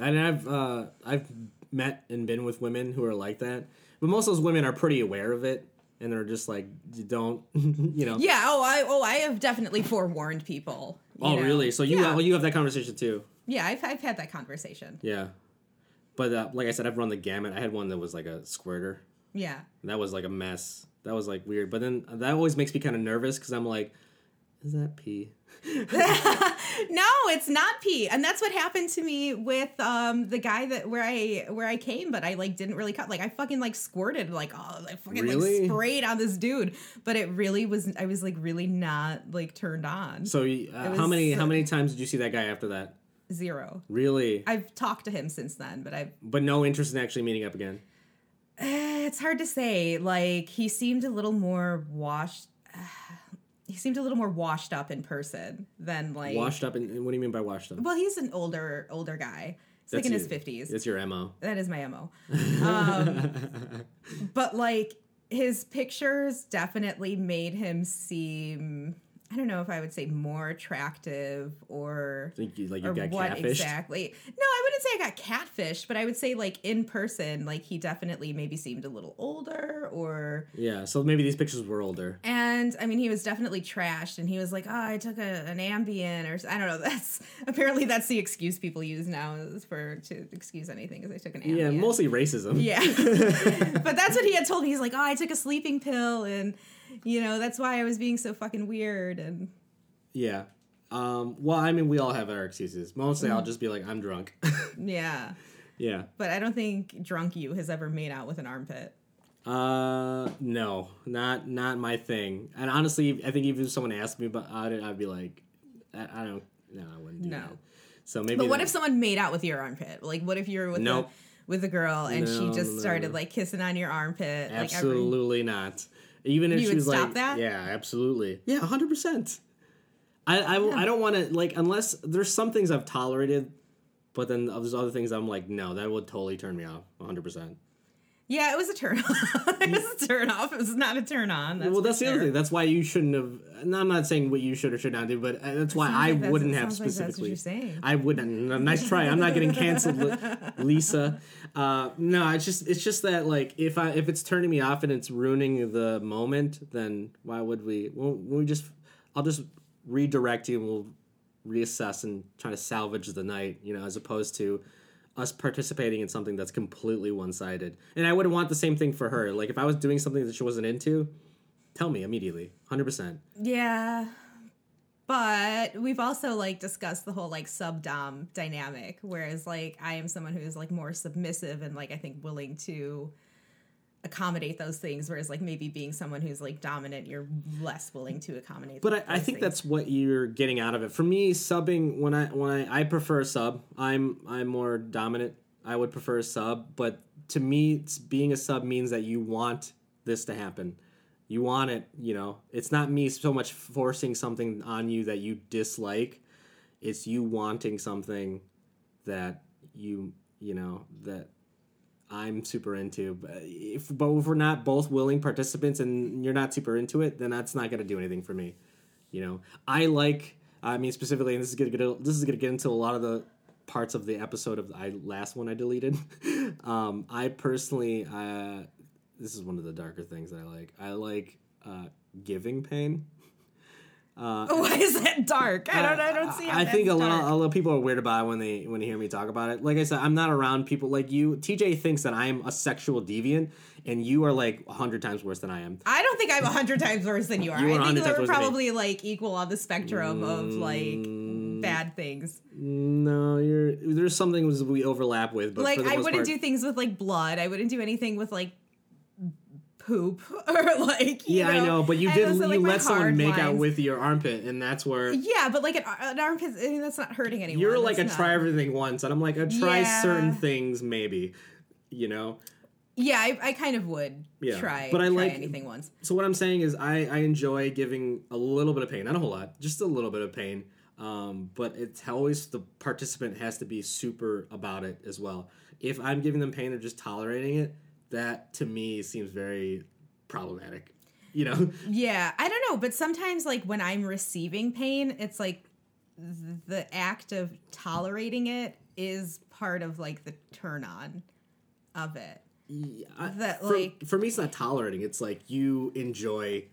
[SPEAKER 1] And I've uh, I've met and been with women who are like that, but most of those women are pretty aware of it, and they're just like, don't, you know.
[SPEAKER 2] Yeah. Oh, I oh I have definitely forewarned people.
[SPEAKER 1] Oh,
[SPEAKER 2] know?
[SPEAKER 1] really? So you
[SPEAKER 2] yeah.
[SPEAKER 1] well, you have that conversation too.
[SPEAKER 2] yeah I've I've had that conversation.
[SPEAKER 1] Yeah. But uh, like I said, I've run the gamut. I had one that was like a squirter.
[SPEAKER 2] Yeah.
[SPEAKER 1] And that was like a mess. That was like weird. But then that always makes me kind of nervous because I'm like, is that pee?
[SPEAKER 2] No, it's not pee, and that's what happened to me with um the guy that where I where I came, but I like didn't really cut. Like I fucking like squirted, like oh, I fucking
[SPEAKER 1] Really?
[SPEAKER 2] like sprayed on this dude, but it really was. I was like really not like turned on.
[SPEAKER 1] So uh, how many
[SPEAKER 2] so-
[SPEAKER 1] how many times did you see that guy after that?
[SPEAKER 2] Zero.
[SPEAKER 1] Really?
[SPEAKER 2] I've talked to him since then, but I've
[SPEAKER 1] but no interest in actually meeting up again.
[SPEAKER 2] It's hard to say. Like he seemed a little more washed. he seemed a little more washed up in person than like
[SPEAKER 1] Washed up, and what do you mean by washed up?
[SPEAKER 2] Well, he's an older older guy. He's like in his fifties.
[SPEAKER 1] It's your mo.
[SPEAKER 2] That is my MO. Um, but like his pictures definitely made him seem I don't know if I would say more attractive or
[SPEAKER 1] Think you like you got
[SPEAKER 2] what
[SPEAKER 1] catfished?
[SPEAKER 2] exactly. No, I wouldn't say I got catfished, but I would say like in person, like he definitely maybe seemed a little older or
[SPEAKER 1] Yeah, so maybe these pictures were older.
[SPEAKER 2] and I mean, he was definitely trashed, and he was like, "Oh, I took a, an Ambien, or I don't know." That's apparently that's the excuse people use now is for to excuse anything because I took an Ambien.
[SPEAKER 1] Yeah, mostly racism.
[SPEAKER 2] Yeah, but that's what he had told me. He's like, "Oh, I took a sleeping pill, and you know that's why I was being so fucking weird." And
[SPEAKER 1] Yeah. Um, well, I mean, we all have our excuses. Mostly,
[SPEAKER 2] Mm.
[SPEAKER 1] I'll just be like, I'm drunk.
[SPEAKER 2] yeah,
[SPEAKER 1] yeah.
[SPEAKER 2] but I don't think drunk you has ever made out with an armpit.
[SPEAKER 1] Uh, no, not not my thing. And honestly, I think even if someone asked me about it, I'd be like, I, I don't. No, I wouldn't do
[SPEAKER 2] No.
[SPEAKER 1] that. So maybe.
[SPEAKER 2] But what
[SPEAKER 1] that-
[SPEAKER 2] if someone made out with your armpit? Like, what if you're with
[SPEAKER 1] Nope.
[SPEAKER 2] a, with a girl and she just
[SPEAKER 1] no,
[SPEAKER 2] started
[SPEAKER 1] no.
[SPEAKER 2] like kissing on your armpit? Like every,
[SPEAKER 1] Absolutely not. Even if
[SPEAKER 2] You
[SPEAKER 1] she
[SPEAKER 2] would
[SPEAKER 1] was
[SPEAKER 2] stop
[SPEAKER 1] like,
[SPEAKER 2] that?
[SPEAKER 1] yeah, absolutely, yeah, hundred percent. I I, I don't want to like unless there's some things I've tolerated, but then there's other things I'm like, no, that would totally turn me off, hundred percent.
[SPEAKER 2] Yeah, it was a turn off. it was a turn off. It was not a turn on. That's
[SPEAKER 1] well, that's the other thing. That's why you shouldn't have. And I'm not saying what you should or should not do, but uh, that's why I
[SPEAKER 2] that's-
[SPEAKER 1] wouldn't have
[SPEAKER 2] sounds like that's what
[SPEAKER 1] specifically.
[SPEAKER 2] you're saying.
[SPEAKER 1] I wouldn't. Nice try. I'm not getting canceled, Lisa. Uh, no, it's just it's just that like if I if it's turning me off and it's ruining the moment, then why would we? Won't we just? I'll just redirect you and we'll reassess and try to salvage the night. You know, as opposed to us participating in something that's completely one sided. And I would want the same thing for her. Like if I was doing something that she wasn't into, tell me immediately, hundred percent.
[SPEAKER 2] Yeah. But we've also like discussed the whole like sub dom dynamic, whereas like I am someone who is like more submissive and like I think willing to accommodate those things, whereas like maybe being someone who's like dominant, you're less willing to accommodate.
[SPEAKER 1] But I, I think
[SPEAKER 2] things.
[SPEAKER 1] that's what you're getting out of it. For me, subbing when I when I, I prefer sub. I'm I'm more dominant. I would prefer a sub, but to me, it's, being a sub means that you want this to happen. You want it, you know. It's not me so much forcing something on you that you dislike. It's you wanting something that you you know that I'm super into. But if but if we're not both willing participants and you're not super into it, then that's not going to do anything for me. You know, I like. I mean, specifically, and this is gonna get this is gonna get into a lot of the parts of the episode of the I, last one I deleted. um, I personally, uh, this is one of the darker things that I like. I like uh, giving pain.
[SPEAKER 2] Why is that dark? I don't. I don't see. How
[SPEAKER 1] I think a lot, a lot of people are weird about it when they when they hear me talk about it. Like I said, I'm not around people like you. TJ thinks that I'm a sexual deviant, and you are like a hundred times worse than I am.
[SPEAKER 2] I don't think I'm a hundred times worse than you are.
[SPEAKER 1] You are
[SPEAKER 2] I think we're
[SPEAKER 1] worse than me.
[SPEAKER 2] probably like equal on the spectrum of like
[SPEAKER 1] Mm.
[SPEAKER 2] bad things.
[SPEAKER 1] No, you're there's some things we overlap with, but
[SPEAKER 2] like I wouldn't
[SPEAKER 1] part,
[SPEAKER 2] do things with like blood. I wouldn't do anything with like poop or like
[SPEAKER 1] Yeah, I know, but you did
[SPEAKER 2] those are,
[SPEAKER 1] you
[SPEAKER 2] like,
[SPEAKER 1] let someone make out with your armpit, and that's where
[SPEAKER 2] Yeah, but like an, an armpit, I mean, that's not hurting anyone.
[SPEAKER 1] you're like a
[SPEAKER 2] That's
[SPEAKER 1] try everything once, and I'm like a try
[SPEAKER 2] Yeah.
[SPEAKER 1] certain things maybe, you know.
[SPEAKER 2] Yeah, I, I kind of would
[SPEAKER 1] Yeah,
[SPEAKER 2] try.
[SPEAKER 1] but I
[SPEAKER 2] try
[SPEAKER 1] like-
[SPEAKER 2] anything once.
[SPEAKER 1] So what I'm saying is, I I enjoy giving a little bit of pain, not a whole lot, just a little bit of pain. Um, but it's always the participant has to be super about it as well. If I'm giving them pain or just tolerating it, that to me seems very problematic. You know,
[SPEAKER 2] Yeah, I don't know, but sometimes like when I'm receiving pain, it's like the act of tolerating it is part of like the turn on of it.
[SPEAKER 1] I-
[SPEAKER 2] That,
[SPEAKER 1] for,
[SPEAKER 2] like-
[SPEAKER 1] for me, it's not tolerating. It's like you enjoy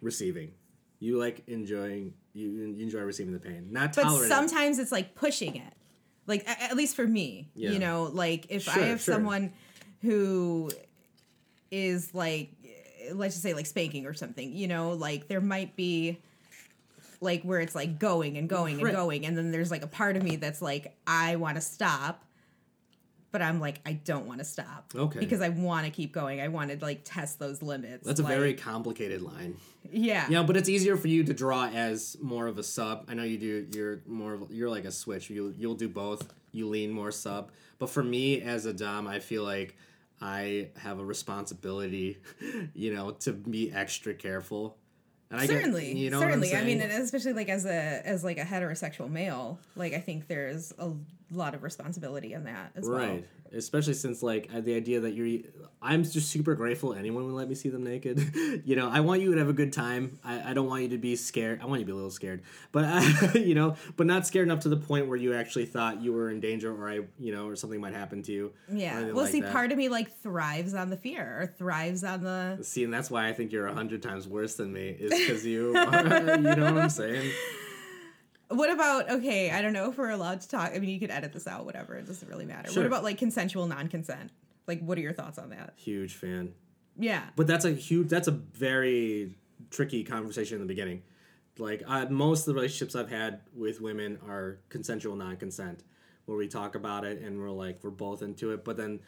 [SPEAKER 1] receiving. You like enjoying. You enjoy receiving the pain, not
[SPEAKER 2] But
[SPEAKER 1] tolerating. it.
[SPEAKER 2] sometimes it's like pushing it. Like a- at least for me,
[SPEAKER 1] Yeah.
[SPEAKER 2] you know, like if I have
[SPEAKER 1] sure.
[SPEAKER 2] someone who is like let's just say like spanking or something, you know, like there might be like where it's like going and going and
[SPEAKER 1] Right.
[SPEAKER 2] going and then there's like a part of me that's like I want to stop but I'm like I don't want to stop.
[SPEAKER 1] Okay.
[SPEAKER 2] Because I want to keep going. I want to like test those limits.
[SPEAKER 1] That's a
[SPEAKER 2] like,
[SPEAKER 1] very complicated line.
[SPEAKER 2] Yeah.
[SPEAKER 1] Yeah, but it's easier for you to draw as more of a sub. I know you do. You're more. Of, you're like a switch. You you'll do both. You lean more sub. But for me as a dom, I feel like I have a responsibility, you know, to be extra careful. And I get-
[SPEAKER 2] certainly
[SPEAKER 1] you know,
[SPEAKER 2] certainly i mean especially like as a as like a heterosexual male like i think there's a lot of responsibility in that as well
[SPEAKER 1] Right. Especially since like uh, the idea that you're I'm just super grateful anyone would let me see them naked. you know, I want you to have a good time. I, I don't want you to be scared. I want you to be a little scared. But uh, you know, but not scared enough to the point where you actually thought you were in danger or I, you know, or something might happen to you.
[SPEAKER 2] yeah well
[SPEAKER 1] like
[SPEAKER 2] see
[SPEAKER 1] that.
[SPEAKER 2] part of me like thrives on the fear or thrives on the
[SPEAKER 1] See, and that's why I think you're a hundred times worse than me. Is because you, are, you know what I'm saying?
[SPEAKER 2] What about okay i don't know if we're allowed to talk i mean you could edit this out whatever it doesn't really matter
[SPEAKER 1] Sure.
[SPEAKER 2] what about like consensual non-consent like what are your thoughts on that
[SPEAKER 1] Huge fan.
[SPEAKER 2] yeah
[SPEAKER 1] But that's a huge. That's a very tricky conversation in the beginning. Like uh, most of the relationships I've had with women are consensual non-consent, where we talk about it and we're like we're both into it. But then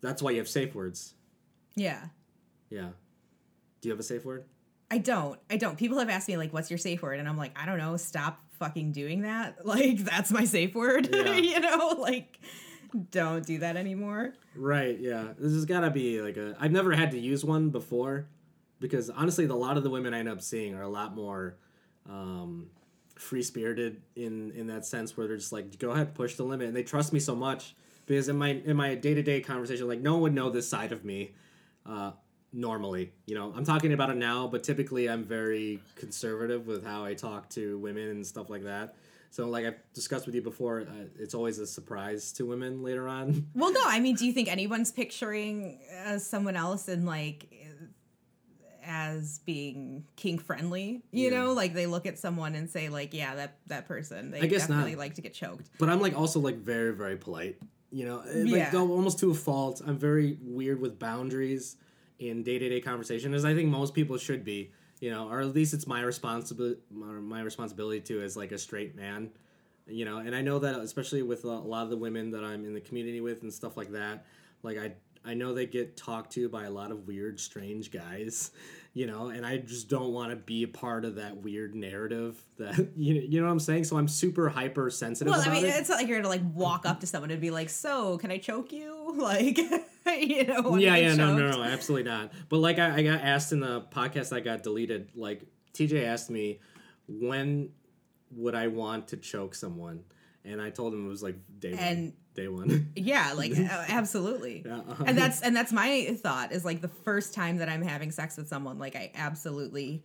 [SPEAKER 1] that's why you have safe words.
[SPEAKER 2] yeah
[SPEAKER 1] Yeah. Do you have a safe word?
[SPEAKER 2] I don't. I don't. People have asked me like, "What's your safe word?" And I'm like, I don't know. Stop fucking doing that. Like that's my safe word.
[SPEAKER 1] Yeah.
[SPEAKER 2] you know, like don't do that anymore.
[SPEAKER 1] Right. Yeah. This has got to be like a. I've never had to use one before, because honestly, the, a lot of the women I end up seeing are a lot more. Um, free spirited in in that sense where they're just like go ahead push the limit and they trust me so much because in my in my day-to-day conversation like no one would know this side of me uh normally you know i'm talking about it now but typically i'm very conservative with how i talk to women and stuff like that so like i've discussed with you before uh, it's always a surprise to women later on
[SPEAKER 2] Well, no. I mean, do you think anyone's picturing as someone else in like as being kink friendly? You know, like they look at someone and say like, "Yeah, that that person." They
[SPEAKER 1] I guess
[SPEAKER 2] definitely
[SPEAKER 1] not.
[SPEAKER 2] like to get choked.
[SPEAKER 1] but i'm like also like very very polite you know eh, like
[SPEAKER 2] Yeah.
[SPEAKER 1] almost to a fault i'm very weird with boundaries in day-to-day conversation as i think most people should be you know or at least it's my responsibility my responsibility to as like a straight man you know? And i know that especially with a lot of the women that i'm in the community with and stuff like that like i i know they get talked to by a lot of weird strange guys you know and i just don't want to be a part of that weird narrative that you, you know what i'm saying so i'm super hypersensitive
[SPEAKER 2] Well, I mean,
[SPEAKER 1] it.
[SPEAKER 2] it's not like you're gonna like walk up to someone and be like, "So, can I choke you?" Like, you know?
[SPEAKER 1] yeah, yeah, no, no, no, absolutely not. But like I, I got asked in the podcast that got deleted, like TJ asked me when would I want to choke someone, and I told him it was like day one. Day one.
[SPEAKER 2] Yeah, like absolutely.
[SPEAKER 1] Yeah, uh-huh.
[SPEAKER 2] And that's and that's my thought is like the first time that I'm having sex with someone, like I absolutely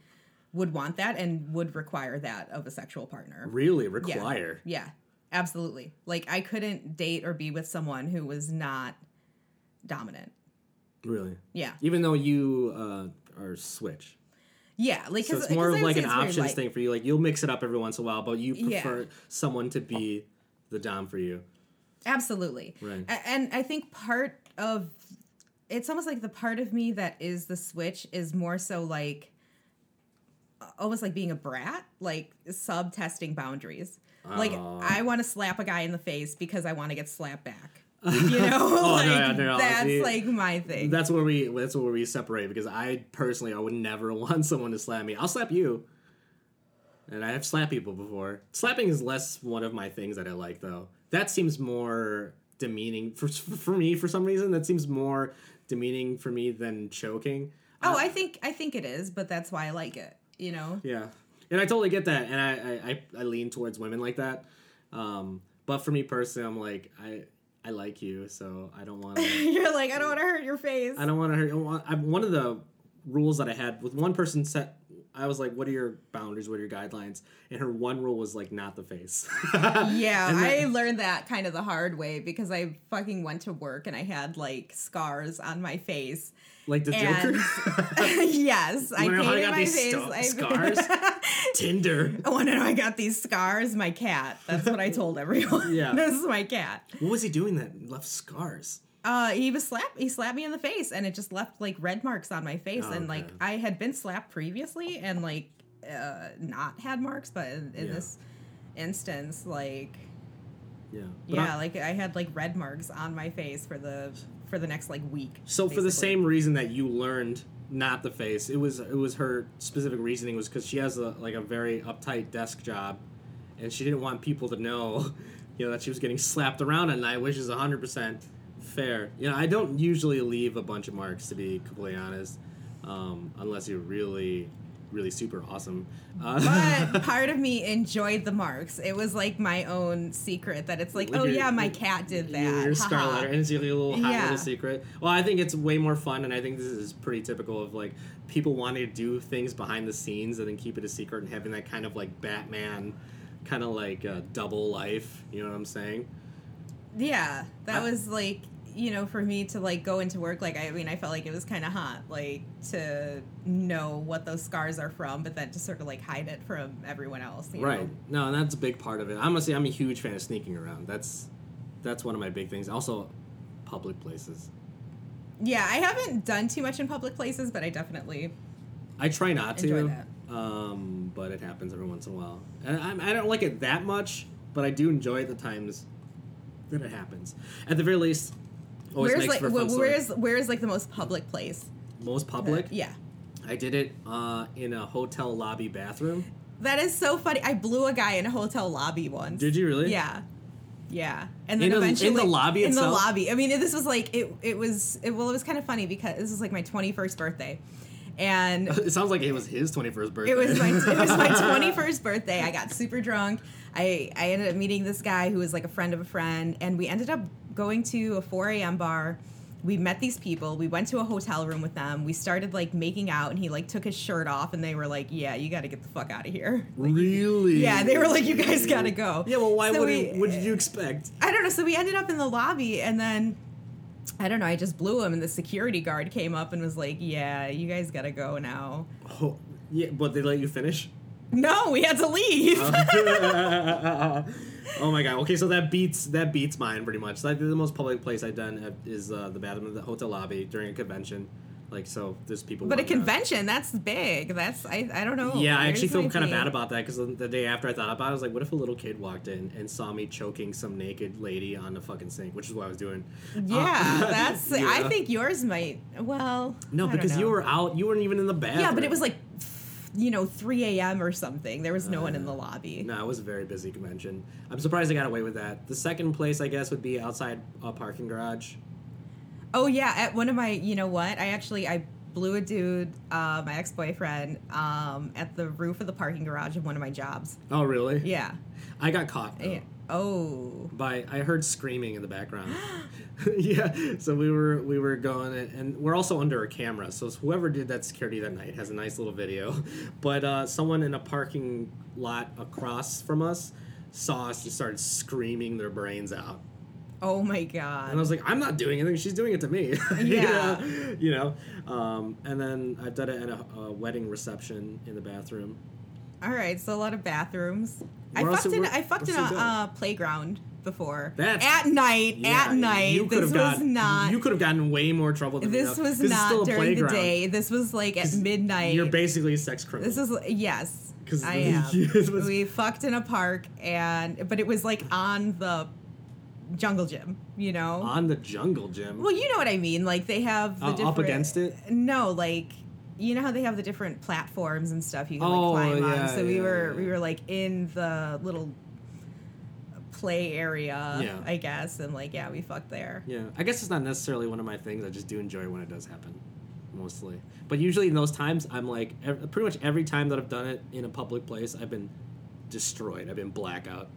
[SPEAKER 2] would want that and would require that of a sexual partner.
[SPEAKER 1] really require.
[SPEAKER 2] Yeah, absolutely. Like I couldn't date or be with someone who was not dominant.
[SPEAKER 1] Really.
[SPEAKER 2] Yeah.
[SPEAKER 1] Even though you uh, are switch.
[SPEAKER 2] Yeah, like
[SPEAKER 1] So it's more of like an
[SPEAKER 2] weird,
[SPEAKER 1] options
[SPEAKER 2] like-
[SPEAKER 1] thing for you. Like you'll mix it up every once in a while, but you
[SPEAKER 2] Yeah.
[SPEAKER 1] prefer someone to be the dom for you.
[SPEAKER 2] Absolutely.
[SPEAKER 1] Right.
[SPEAKER 2] A- And I think part of it's almost like the part of me that is the switch is more so like almost like being a brat, like sub testing boundaries. Like
[SPEAKER 1] Oh.
[SPEAKER 2] I want to slap a guy in the face because I want to get slapped back. You know,
[SPEAKER 1] Oh,
[SPEAKER 2] like
[SPEAKER 1] no, no, no,
[SPEAKER 2] that's
[SPEAKER 1] see,
[SPEAKER 2] like my thing.
[SPEAKER 1] That's where we that's where we separate because I personally I would never want someone to slap me. I'll slap you. And I have slapped people before. Slapping is less one of my things that I like though. That seems more demeaning for for me for some reason. That seems more demeaning for me than choking.
[SPEAKER 2] oh, I think I think it is, but that's why I like it. You know.
[SPEAKER 1] Yeah, and I totally get that, and I I, I, I lean towards women like that. Um, but for me personally, I'm like I I like you, so I don't want to.
[SPEAKER 2] You're like I don't want to hurt your face.
[SPEAKER 1] I don't want to hurt. I want, I, one of the rules that I had with one person set. I was like, "What are your boundaries? What are your guidelines?" And her one rule was like, "Not the face."
[SPEAKER 2] Yeah,
[SPEAKER 1] And
[SPEAKER 2] I learned that kind of the hard way because I fucking went to work and I had like scars on my face.
[SPEAKER 1] like the
[SPEAKER 2] And
[SPEAKER 1] Joker.
[SPEAKER 2] yes, I
[SPEAKER 1] how I
[SPEAKER 2] painted
[SPEAKER 1] got
[SPEAKER 2] my
[SPEAKER 1] these
[SPEAKER 2] face.
[SPEAKER 1] sto-
[SPEAKER 2] I-
[SPEAKER 1] scars? Tinder.
[SPEAKER 2] I want to know I got these scars. My cat. That's what I told everyone.
[SPEAKER 1] Yeah.
[SPEAKER 2] this is my cat.
[SPEAKER 1] What was he doing that left scars?
[SPEAKER 2] Uh, he was slapped. He slapped me in the face, and it just left like red marks on my face.
[SPEAKER 1] Oh,
[SPEAKER 2] and like
[SPEAKER 1] okay.
[SPEAKER 2] I had been slapped previously, and like uh, not had marks, but in, in
[SPEAKER 1] Yeah.
[SPEAKER 2] this instance, like
[SPEAKER 1] Yeah. But
[SPEAKER 2] yeah,
[SPEAKER 1] I-
[SPEAKER 2] like I had like red marks on my face for the for the next like week.
[SPEAKER 1] So for the same reason that you learned not the face, it was it was her specific reasoning was because she has a like a very uptight desk job, and she didn't want people to know, you know, that she was getting slapped around at night, which is hundred percent fair. You know, I don't usually leave a bunch of marks to be completely honest, um, unless you're really really super awesome. Uh,
[SPEAKER 2] but part of me enjoyed the marks. It was like my own secret that it's like,
[SPEAKER 1] Like
[SPEAKER 2] oh
[SPEAKER 1] your-
[SPEAKER 2] yeah, my cat did that.
[SPEAKER 1] Your, scarlet letter, and it's like a little hot
[SPEAKER 2] Yeah.
[SPEAKER 1] little secret. Well, I think it's way more fun, and I think this is pretty typical of like people wanting to do things behind the scenes and then keep it a secret and having that kind of like Batman, kind of like uh, double life. You know what I'm saying?
[SPEAKER 2] Yeah, that
[SPEAKER 1] I-
[SPEAKER 2] was like you know for me to like go into work like I mean I felt like it was kind of hot like to know what those scars are from, but then to sort of like hide it from everyone else. you
[SPEAKER 1] Right.
[SPEAKER 2] know?
[SPEAKER 1] No, and that's a big part of it. I'm gonna say I'm a huge fan of sneaking around. That's that's one of my big things. Also, public places.
[SPEAKER 2] Yeah, I haven't done too much in public places, but I definitely
[SPEAKER 1] I try not to, um, but it happens every once in a while. And I, I don't like it that much, but I do enjoy it the times that it happens. At the very least, always
[SPEAKER 2] where's like
[SPEAKER 1] for fun
[SPEAKER 2] wh- where's where's like the most public place?
[SPEAKER 1] most public.
[SPEAKER 2] Yeah.
[SPEAKER 1] I did it uh, in a hotel lobby bathroom.
[SPEAKER 2] That is so funny. I blew a guy in a hotel lobby once.
[SPEAKER 1] Did you really?
[SPEAKER 2] Yeah. Yeah. And then
[SPEAKER 1] In a- in the lobby itself?
[SPEAKER 2] in the lobby. I mean, this was like it it was it, well it was kind of funny because this was like my 21st birthday. And
[SPEAKER 1] It sounds like it was his 21st birthday.
[SPEAKER 2] it was my it was my 21st birthday. I got super drunk. I I ended up meeting this guy who was like a friend of a friend and we ended up going to a 4 a.m. bar. We met these people. We went to a hotel room with them. We started like making out and he like took his shirt off and they were like, "Yeah, you got to get the fuck out of here."
[SPEAKER 1] really.
[SPEAKER 2] Yeah, they were like, "You guys got to go."
[SPEAKER 1] Yeah, well, why
[SPEAKER 2] So
[SPEAKER 1] would
[SPEAKER 2] we-
[SPEAKER 1] what did you expect?
[SPEAKER 2] I don't know. So we ended up in the lobby, and then I don't know. I just blew him, and the security guard came up and was like, "Yeah, you guys gotta go now."
[SPEAKER 1] Oh, yeah, but they let you finish.
[SPEAKER 2] No, we had to leave.
[SPEAKER 1] Oh. oh my god. Okay, so that beats that beats mine pretty much. Like the most public place I've done is uh, the bathroom of the hotel lobby during a convention. Like so, there's people.
[SPEAKER 2] but a convention, that's big. That's I. I don't know.
[SPEAKER 1] Yeah, I actually feel kind of bad about that because the, the day after I thought about it, I was like, what if a little kid walked in and saw me choking some naked lady on the fucking sink, which is what I was doing.
[SPEAKER 2] Yeah,
[SPEAKER 1] Uh,
[SPEAKER 2] that's.
[SPEAKER 1] you
[SPEAKER 2] I think yours might. Well,
[SPEAKER 1] No, because you were out. You weren't even in the bathroom.
[SPEAKER 2] Yeah, but it was like, you know, 3 a.m. or something. There was no one in the lobby.
[SPEAKER 1] No, it was a very busy convention. I'm surprised I got away with that. The second place, I guess, would be outside a parking garage.
[SPEAKER 2] Oh yeah, at one of my, you know what? I actually I blew a dude, uh, my ex boyfriend, um, at the roof of the parking garage of one of my jobs.
[SPEAKER 1] Oh, really?
[SPEAKER 2] Yeah.
[SPEAKER 1] I got caught. though.
[SPEAKER 2] yeah. Oh.
[SPEAKER 1] by I heard screaming in the background. yeah, so we were we were going and, and we're also under a camera. So whoever did that security that night has a nice little video. But uh, someone in a parking lot across from us saw us and started screaming their brains out.
[SPEAKER 2] Oh my god!
[SPEAKER 1] And I was like, I'm not doing anything. She's doing it to me.
[SPEAKER 2] Yeah.
[SPEAKER 1] you know. Um, and then I've done it at a, a wedding reception in the bathroom.
[SPEAKER 2] All right, so a lot of bathrooms. I
[SPEAKER 1] Where
[SPEAKER 2] fucked in.
[SPEAKER 1] where-
[SPEAKER 2] I fucked in a uh, playground before.
[SPEAKER 1] That's-
[SPEAKER 2] at night.
[SPEAKER 1] Yeah,
[SPEAKER 2] at night.
[SPEAKER 1] You could
[SPEAKER 2] this
[SPEAKER 1] have
[SPEAKER 2] was
[SPEAKER 1] gotten.
[SPEAKER 2] not.
[SPEAKER 1] You could have gotten way more trouble than
[SPEAKER 2] this
[SPEAKER 1] was
[SPEAKER 2] was
[SPEAKER 1] 'cause still
[SPEAKER 2] not during the day. This was like at midnight.
[SPEAKER 1] You're basically a sex criminal.
[SPEAKER 2] This is yes.
[SPEAKER 1] 'Cause
[SPEAKER 2] I am. we fucked in a park, and but it was like on the jungle gym. You know.
[SPEAKER 1] on the jungle gym.
[SPEAKER 2] well, you know what I mean. Like they have the
[SPEAKER 1] Uh, up against it?
[SPEAKER 2] No, like you know how they have the different platforms and stuff you can
[SPEAKER 1] Oh,
[SPEAKER 2] like climb
[SPEAKER 1] yeah,
[SPEAKER 2] on. So we were
[SPEAKER 1] yeah.
[SPEAKER 2] we were like in the little play area,
[SPEAKER 1] Yeah.
[SPEAKER 2] I guess, and like yeah, we fucked there.
[SPEAKER 1] Yeah, I guess it's not necessarily one of my things. I just do enjoy when it does happen, mostly. But usually in those times, I'm like, pretty much every time that I've done it in a public place, I've been destroyed. I've been blackout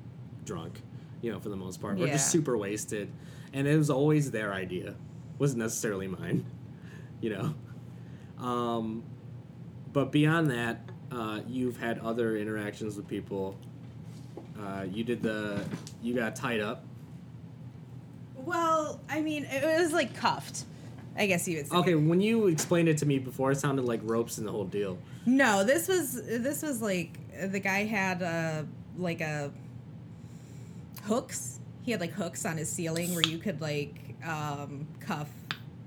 [SPEAKER 1] drunk, you know, for the most part, or
[SPEAKER 2] Yeah.
[SPEAKER 1] just super wasted. And it was always their idea, wasn't necessarily mine, you know. Um, but beyond that, uh, you've had other interactions with people. Uh, you did the, you got tied up.
[SPEAKER 2] Well, I mean, it was like cuffed. I guess you would say.
[SPEAKER 1] Okay, when you explained it to me before, it sounded like ropes and the whole deal.
[SPEAKER 2] No, this was this was like the guy had uh like a hooks. He had like hooks on his ceiling where you could like um cuff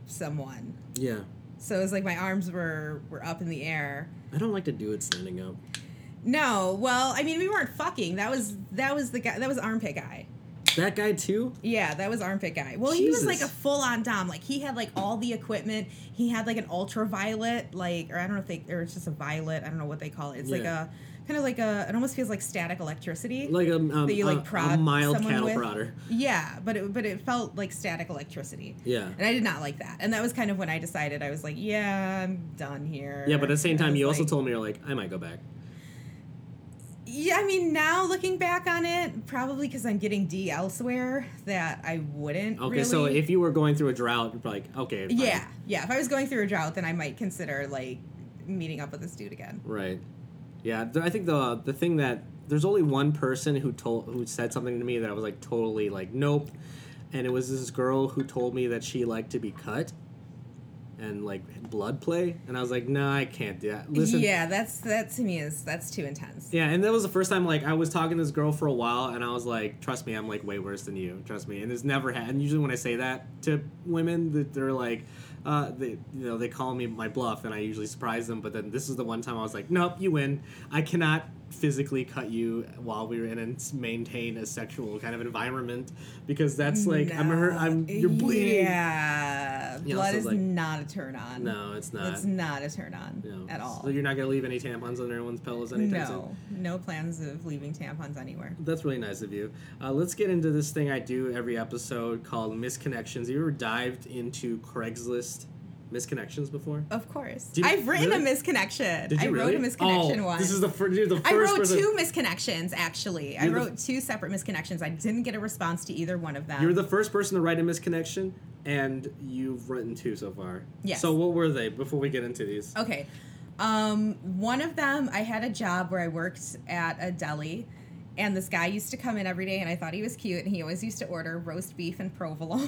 [SPEAKER 2] someone.
[SPEAKER 1] Yeah.
[SPEAKER 2] So it was like my arms were were up in the air.
[SPEAKER 1] I don't like to do it standing up.
[SPEAKER 2] No, well, I mean we weren't fucking. That was that was the guy that was armpit guy.
[SPEAKER 1] That guy too?
[SPEAKER 2] Yeah, that was armpit guy. Well, he was like a full on dom. Like he had like all the equipment. He had like an ultraviolet, like or I don't know if they or it's just a violet. I don't know what they call it. It's like a kind of like a. It almost feels like static electricity.
[SPEAKER 1] Like a, um,
[SPEAKER 2] that you like
[SPEAKER 1] a-
[SPEAKER 2] prod
[SPEAKER 1] a mild cattle
[SPEAKER 2] with.
[SPEAKER 1] prodder.
[SPEAKER 2] Yeah, but it but it felt like static electricity.
[SPEAKER 1] Yeah.
[SPEAKER 2] And I did not like that. And that was kind of when I decided I was like, yeah, I'm done here.
[SPEAKER 1] Yeah, but at the same time, you also told me you're like, I might go back.
[SPEAKER 2] Yeah, I mean, now looking back on it, probably because I'm getting D elsewhere, that I wouldn't.
[SPEAKER 1] Okay,
[SPEAKER 2] really.
[SPEAKER 1] so if you were going through a drought, you're like, okay, fine.
[SPEAKER 2] Yeah, yeah. If I was going through a drought, then I might consider like meeting up with this dude again.
[SPEAKER 1] Right. Yeah, th- I think the the thing that there's only one person who told who said something to me that I was like totally like nope, and it was this girl who told me that she liked to be cut, and like blood play, and I was like, no, I can't do that. Listen,
[SPEAKER 2] yeah, that's that to me is that's too intense.
[SPEAKER 1] Yeah, and that was the first time like I was talking to this girl for a while, and I was like, "Trust me, I'm like way worse than you. Trust me." And it's never had. And usually when I say that to women, that they're like, uh, they you know they call me my bluff, and I usually surprise them. But then this is the one time I was like, "Nope, you win. I cannot physically cut you while we were in and maintain a sexual kind of environment because that's like I'm hurt. I'm you're bleeding.
[SPEAKER 2] Yeah,
[SPEAKER 1] You know,
[SPEAKER 2] blood
[SPEAKER 1] so
[SPEAKER 2] is
[SPEAKER 1] like-
[SPEAKER 2] not a turn on.
[SPEAKER 1] No, it's not.
[SPEAKER 2] it's not a turn on
[SPEAKER 1] know,
[SPEAKER 2] at all.
[SPEAKER 1] So you're not gonna leave any tampons on anyone's pillows anytime soon.
[SPEAKER 2] no, no plans of leaving tampons anywhere.
[SPEAKER 1] That's really nice of you. Uh, let's get into this thing I do every episode called Misconnections. Have you ever dived into Craigslist misconnections before?
[SPEAKER 2] Of course,
[SPEAKER 1] Did-
[SPEAKER 2] I've written
[SPEAKER 1] really?
[SPEAKER 2] a misconnection.
[SPEAKER 1] Did you
[SPEAKER 2] I
[SPEAKER 1] really?
[SPEAKER 2] wrote a misconnection
[SPEAKER 1] oh,
[SPEAKER 2] once.
[SPEAKER 1] This is the, fir- the first
[SPEAKER 2] I wrote
[SPEAKER 1] person.
[SPEAKER 2] two misconnections actually. I
[SPEAKER 1] You're the-
[SPEAKER 2] wrote two separate misconnections. I didn't get a response to either one of them.
[SPEAKER 1] You're the first person to write a misconnection, and you've written two so far.
[SPEAKER 2] Yes.
[SPEAKER 1] So what were they before we get into these?
[SPEAKER 2] Okay. Um, one of them, I had a job where I worked at a deli, and this guy used to come in every day, and I thought he was cute, and he always used to order roast beef and provolone.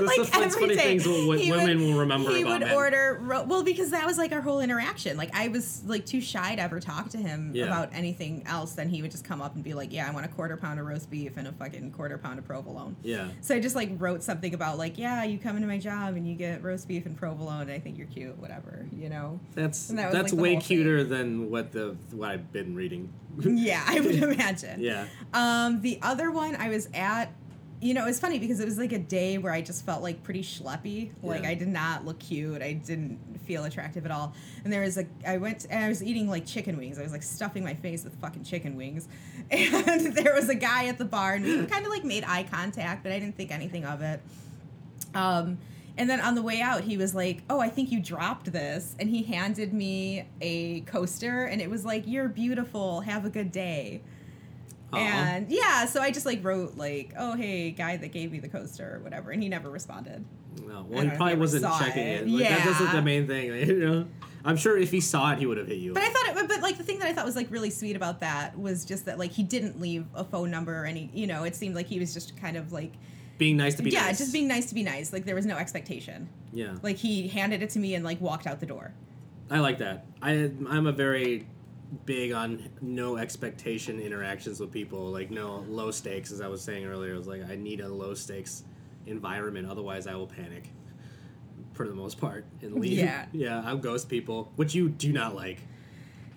[SPEAKER 1] That's the fun- funny things what- what
[SPEAKER 2] He
[SPEAKER 1] will remember
[SPEAKER 2] He would
[SPEAKER 1] men.
[SPEAKER 2] order ro- well because that was like our whole interaction. Like I was like too shy to ever talk to him
[SPEAKER 1] Yeah.
[SPEAKER 2] about anything else. Then he would just come up and be like, "Yeah, I want a quarter pound of roast beef and a fucking quarter pound of provolone."
[SPEAKER 1] Yeah.
[SPEAKER 2] So I just like wrote something about like, yeah, you come into my job and you get roast beef and provolone. And I think you're cute, whatever, you know.
[SPEAKER 1] That's
[SPEAKER 2] that was,
[SPEAKER 1] that's
[SPEAKER 2] like,
[SPEAKER 1] way
[SPEAKER 2] whole thing.
[SPEAKER 1] cuter than what the what I've been reading.
[SPEAKER 2] yeah, I would imagine.
[SPEAKER 1] Yeah.
[SPEAKER 2] Um, the other one I was at, you know, it was funny because it was like a day where I just felt like pretty schleppy. Like
[SPEAKER 1] Yeah.
[SPEAKER 2] I did not look cute. I didn't feel attractive at all. And there was a, I went, and I was eating like chicken wings. I was like stuffing my face with fucking chicken wings. And there was a guy at the bar, and we kind of like made eye contact, but I didn't think anything of it. Um, and then on the way out, he was like, "Oh, I think you dropped this," and he handed me a coaster, and it was like, "You're beautiful. Have a good day." And yeah, so I just like wrote like, "Oh, hey, guy that gave me the coaster or whatever," and he never responded.
[SPEAKER 1] No, well, he probably wasn't checking
[SPEAKER 2] it.
[SPEAKER 1] it. Like, That, that's like
[SPEAKER 2] Yeah.
[SPEAKER 1] the main thing. You know, I'm sure if he saw it, he would have hit you.
[SPEAKER 2] But I thought it, but like the thing that I thought was like really sweet about that was just that like he didn't leave a phone number or any, you know, it seemed like he was just kind of like
[SPEAKER 1] being nice to be
[SPEAKER 2] yeah,
[SPEAKER 1] nice.
[SPEAKER 2] just being nice to be nice. Like there was no expectation.
[SPEAKER 1] Yeah,
[SPEAKER 2] Like he handed it to me and like walked out the door.
[SPEAKER 1] I like that. I I'm a very big on no expectation interactions with people. Like no low stakes, as I was saying earlier. I was like, I need a low stakes environment, otherwise I will panic. For the most part, and leave.
[SPEAKER 2] Yeah.
[SPEAKER 1] yeah. I'll ghost people, which you do not like.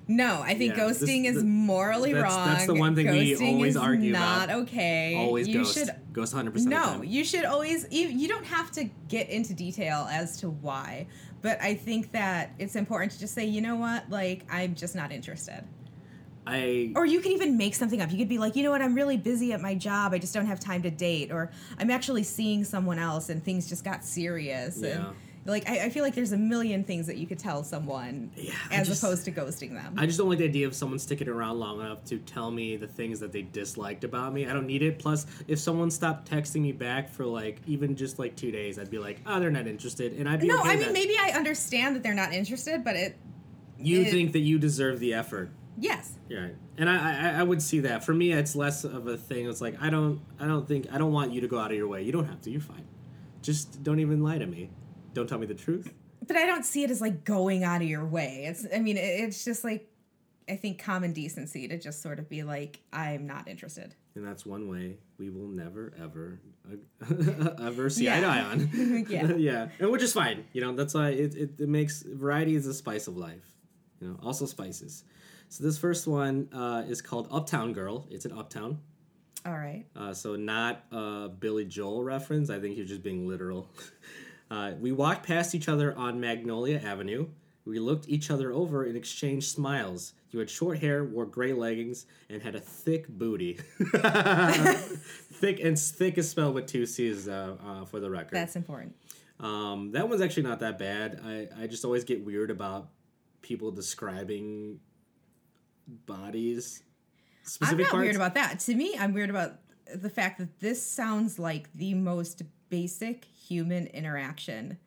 [SPEAKER 2] No, I think
[SPEAKER 1] Yeah, this-
[SPEAKER 2] ghosting is
[SPEAKER 1] the-
[SPEAKER 2] morally
[SPEAKER 1] that's-
[SPEAKER 2] wrong.
[SPEAKER 1] that's the one thing we
[SPEAKER 2] ghosting
[SPEAKER 1] always
[SPEAKER 2] is
[SPEAKER 1] argue
[SPEAKER 2] not
[SPEAKER 1] about.
[SPEAKER 2] okay.
[SPEAKER 1] Always
[SPEAKER 2] you
[SPEAKER 1] ghost.
[SPEAKER 2] should
[SPEAKER 1] ghost 100 percent.
[SPEAKER 2] No, you should always. You, you don't have to get into detail as to why, but I think that it's important to just say, you know what, like I'm just not interested.
[SPEAKER 1] I
[SPEAKER 2] Or you can even make something up. You could be like, you know what, I'm really busy at my job. I just don't have time to date. Or I'm actually seeing someone else and things just got serious.
[SPEAKER 1] Yeah.
[SPEAKER 2] And like, I, I feel like there's a million things that you could tell someone
[SPEAKER 1] Yeah,
[SPEAKER 2] as
[SPEAKER 1] just-
[SPEAKER 2] opposed to ghosting them.
[SPEAKER 1] I just don't like the idea of someone sticking around long enough to tell me the things that they disliked about me. I don't need it. Plus, if someone stopped texting me back for like even just like two days, I'd be like, oh, they're not interested, and I'd be
[SPEAKER 2] no,
[SPEAKER 1] okay
[SPEAKER 2] I mean,
[SPEAKER 1] that.
[SPEAKER 2] maybe I understand that they're not interested, but it,
[SPEAKER 1] you
[SPEAKER 2] it-
[SPEAKER 1] think that you deserve the effort.
[SPEAKER 2] yes.
[SPEAKER 1] Yeah, right. and I, I I would see that. For me, it's less of a thing. It's like I don't I don't think I don't want you to go out of your way. You don't have to. You're fine. Just don't even lie to me. Don't tell me the truth.
[SPEAKER 2] But I don't see it as like going out of your way. It's, I mean, it's just like, I think common decency to just sort of be like, I'm not interested.
[SPEAKER 1] And that's one way we will never ever uh, ever see eye to eye on.
[SPEAKER 2] Yeah.
[SPEAKER 1] yeah, and which is fine. You know, that's why it, it, it makes variety is the spice of life. You know, also spices. So this first one uh, is called Uptown Girl. It's an Uptown.
[SPEAKER 2] All right.
[SPEAKER 1] Uh, so not a Billy Joel reference. I think you're just being literal. Uh, we walked past each other on Magnolia Avenue. We looked each other over and exchanged smiles. You had short hair, wore gray leggings, and had a thick booty. thick and thick is spelled with two C's uh, uh, for the record.
[SPEAKER 2] That's important.
[SPEAKER 1] Um, that one's actually not that bad. I, I just always get weird about people describing bodies.
[SPEAKER 2] Specifically,
[SPEAKER 1] I'm
[SPEAKER 2] not
[SPEAKER 1] parts.
[SPEAKER 2] weird about that. To me, I'm weird about the fact that this sounds like the most basic human interaction.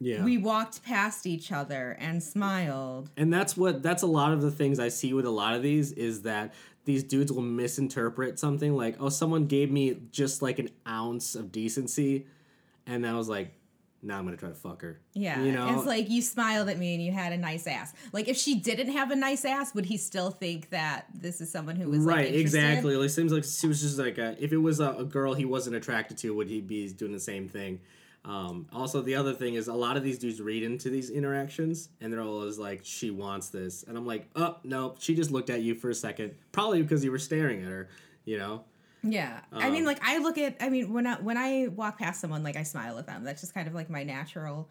[SPEAKER 1] yeah.
[SPEAKER 2] We walked past each other and smiled.
[SPEAKER 1] and that's what that's a lot of the things I see with a lot of these is that these dudes will misinterpret something like, oh, someone gave me just like an ounce of decency, and I was like, now I'm gonna try to fuck her.
[SPEAKER 2] Yeah.
[SPEAKER 1] you know,
[SPEAKER 2] It's like you smiled at me and you had a nice ass. Like if she didn't have a nice ass, would he still think that this is someone who was
[SPEAKER 1] right,
[SPEAKER 2] interested?
[SPEAKER 1] exactly. Like, it seems like she was just like a, if it was a, a girl he wasn't attracted to, would he be doing the same thing? Um, also, the other thing is a lot of these dudes read into these interactions, and they're always like, "She wants this," and I'm like, "Oh no, she just looked at you for a second, probably because you were staring at her." You know,
[SPEAKER 2] Yeah. I
[SPEAKER 1] Um,
[SPEAKER 2] mean, like I look at. I mean, when I when I walk past someone, like I smile at them. That's just kind of like my natural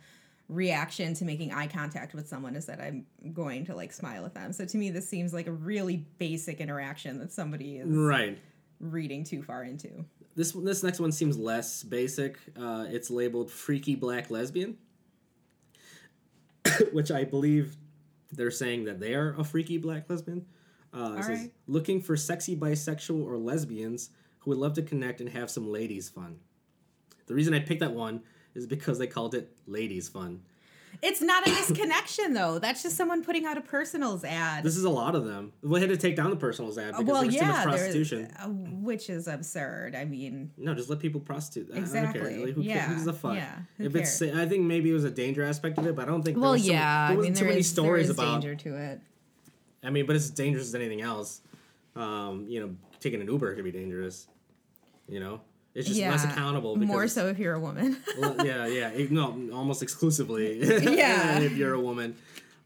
[SPEAKER 2] reaction to making eye contact with someone is that I'm going to like smile at them. So to me, this seems like a really basic interaction that somebody is
[SPEAKER 1] right?
[SPEAKER 2] reading too far into.
[SPEAKER 1] This this next one seems less basic. Uh, it's labeled "freaky black lesbian," which I believe they're saying that they are a freaky black lesbian. Uh, it says,
[SPEAKER 2] right.
[SPEAKER 1] looking for sexy bisexual or lesbians who would love to connect and have some ladies fun. The reason I picked that one is because they called it ladies fun.
[SPEAKER 2] It's not a misconnection though. That's just someone putting out a personals ad.
[SPEAKER 1] This is a lot of them. We had to take down the personals ad because
[SPEAKER 2] well,
[SPEAKER 1] there's too much prostitution.
[SPEAKER 2] uh, which is absurd. I mean,
[SPEAKER 1] No, just let people prostitute. I- I don't
[SPEAKER 2] Exactly.
[SPEAKER 1] care. Like, who,
[SPEAKER 2] Yeah.
[SPEAKER 1] Who gives a fuck?
[SPEAKER 2] Yeah. Who
[SPEAKER 1] if it's, I think maybe it was a danger aspect of it, but I don't think. there
[SPEAKER 2] well,
[SPEAKER 1] was so-
[SPEAKER 2] yeah.
[SPEAKER 1] there
[SPEAKER 2] I mean,
[SPEAKER 1] too
[SPEAKER 2] there
[SPEAKER 1] many
[SPEAKER 2] is,
[SPEAKER 1] stories about.
[SPEAKER 2] danger to it.
[SPEAKER 1] I mean, but it's as dangerous as anything else. Um, you know, taking an Uber could be dangerous. You know, it's just less accountable. Because,
[SPEAKER 2] More so if you're a woman.
[SPEAKER 1] Well, yeah, yeah. no, almost exclusively.
[SPEAKER 2] Yeah.
[SPEAKER 1] if you're a woman.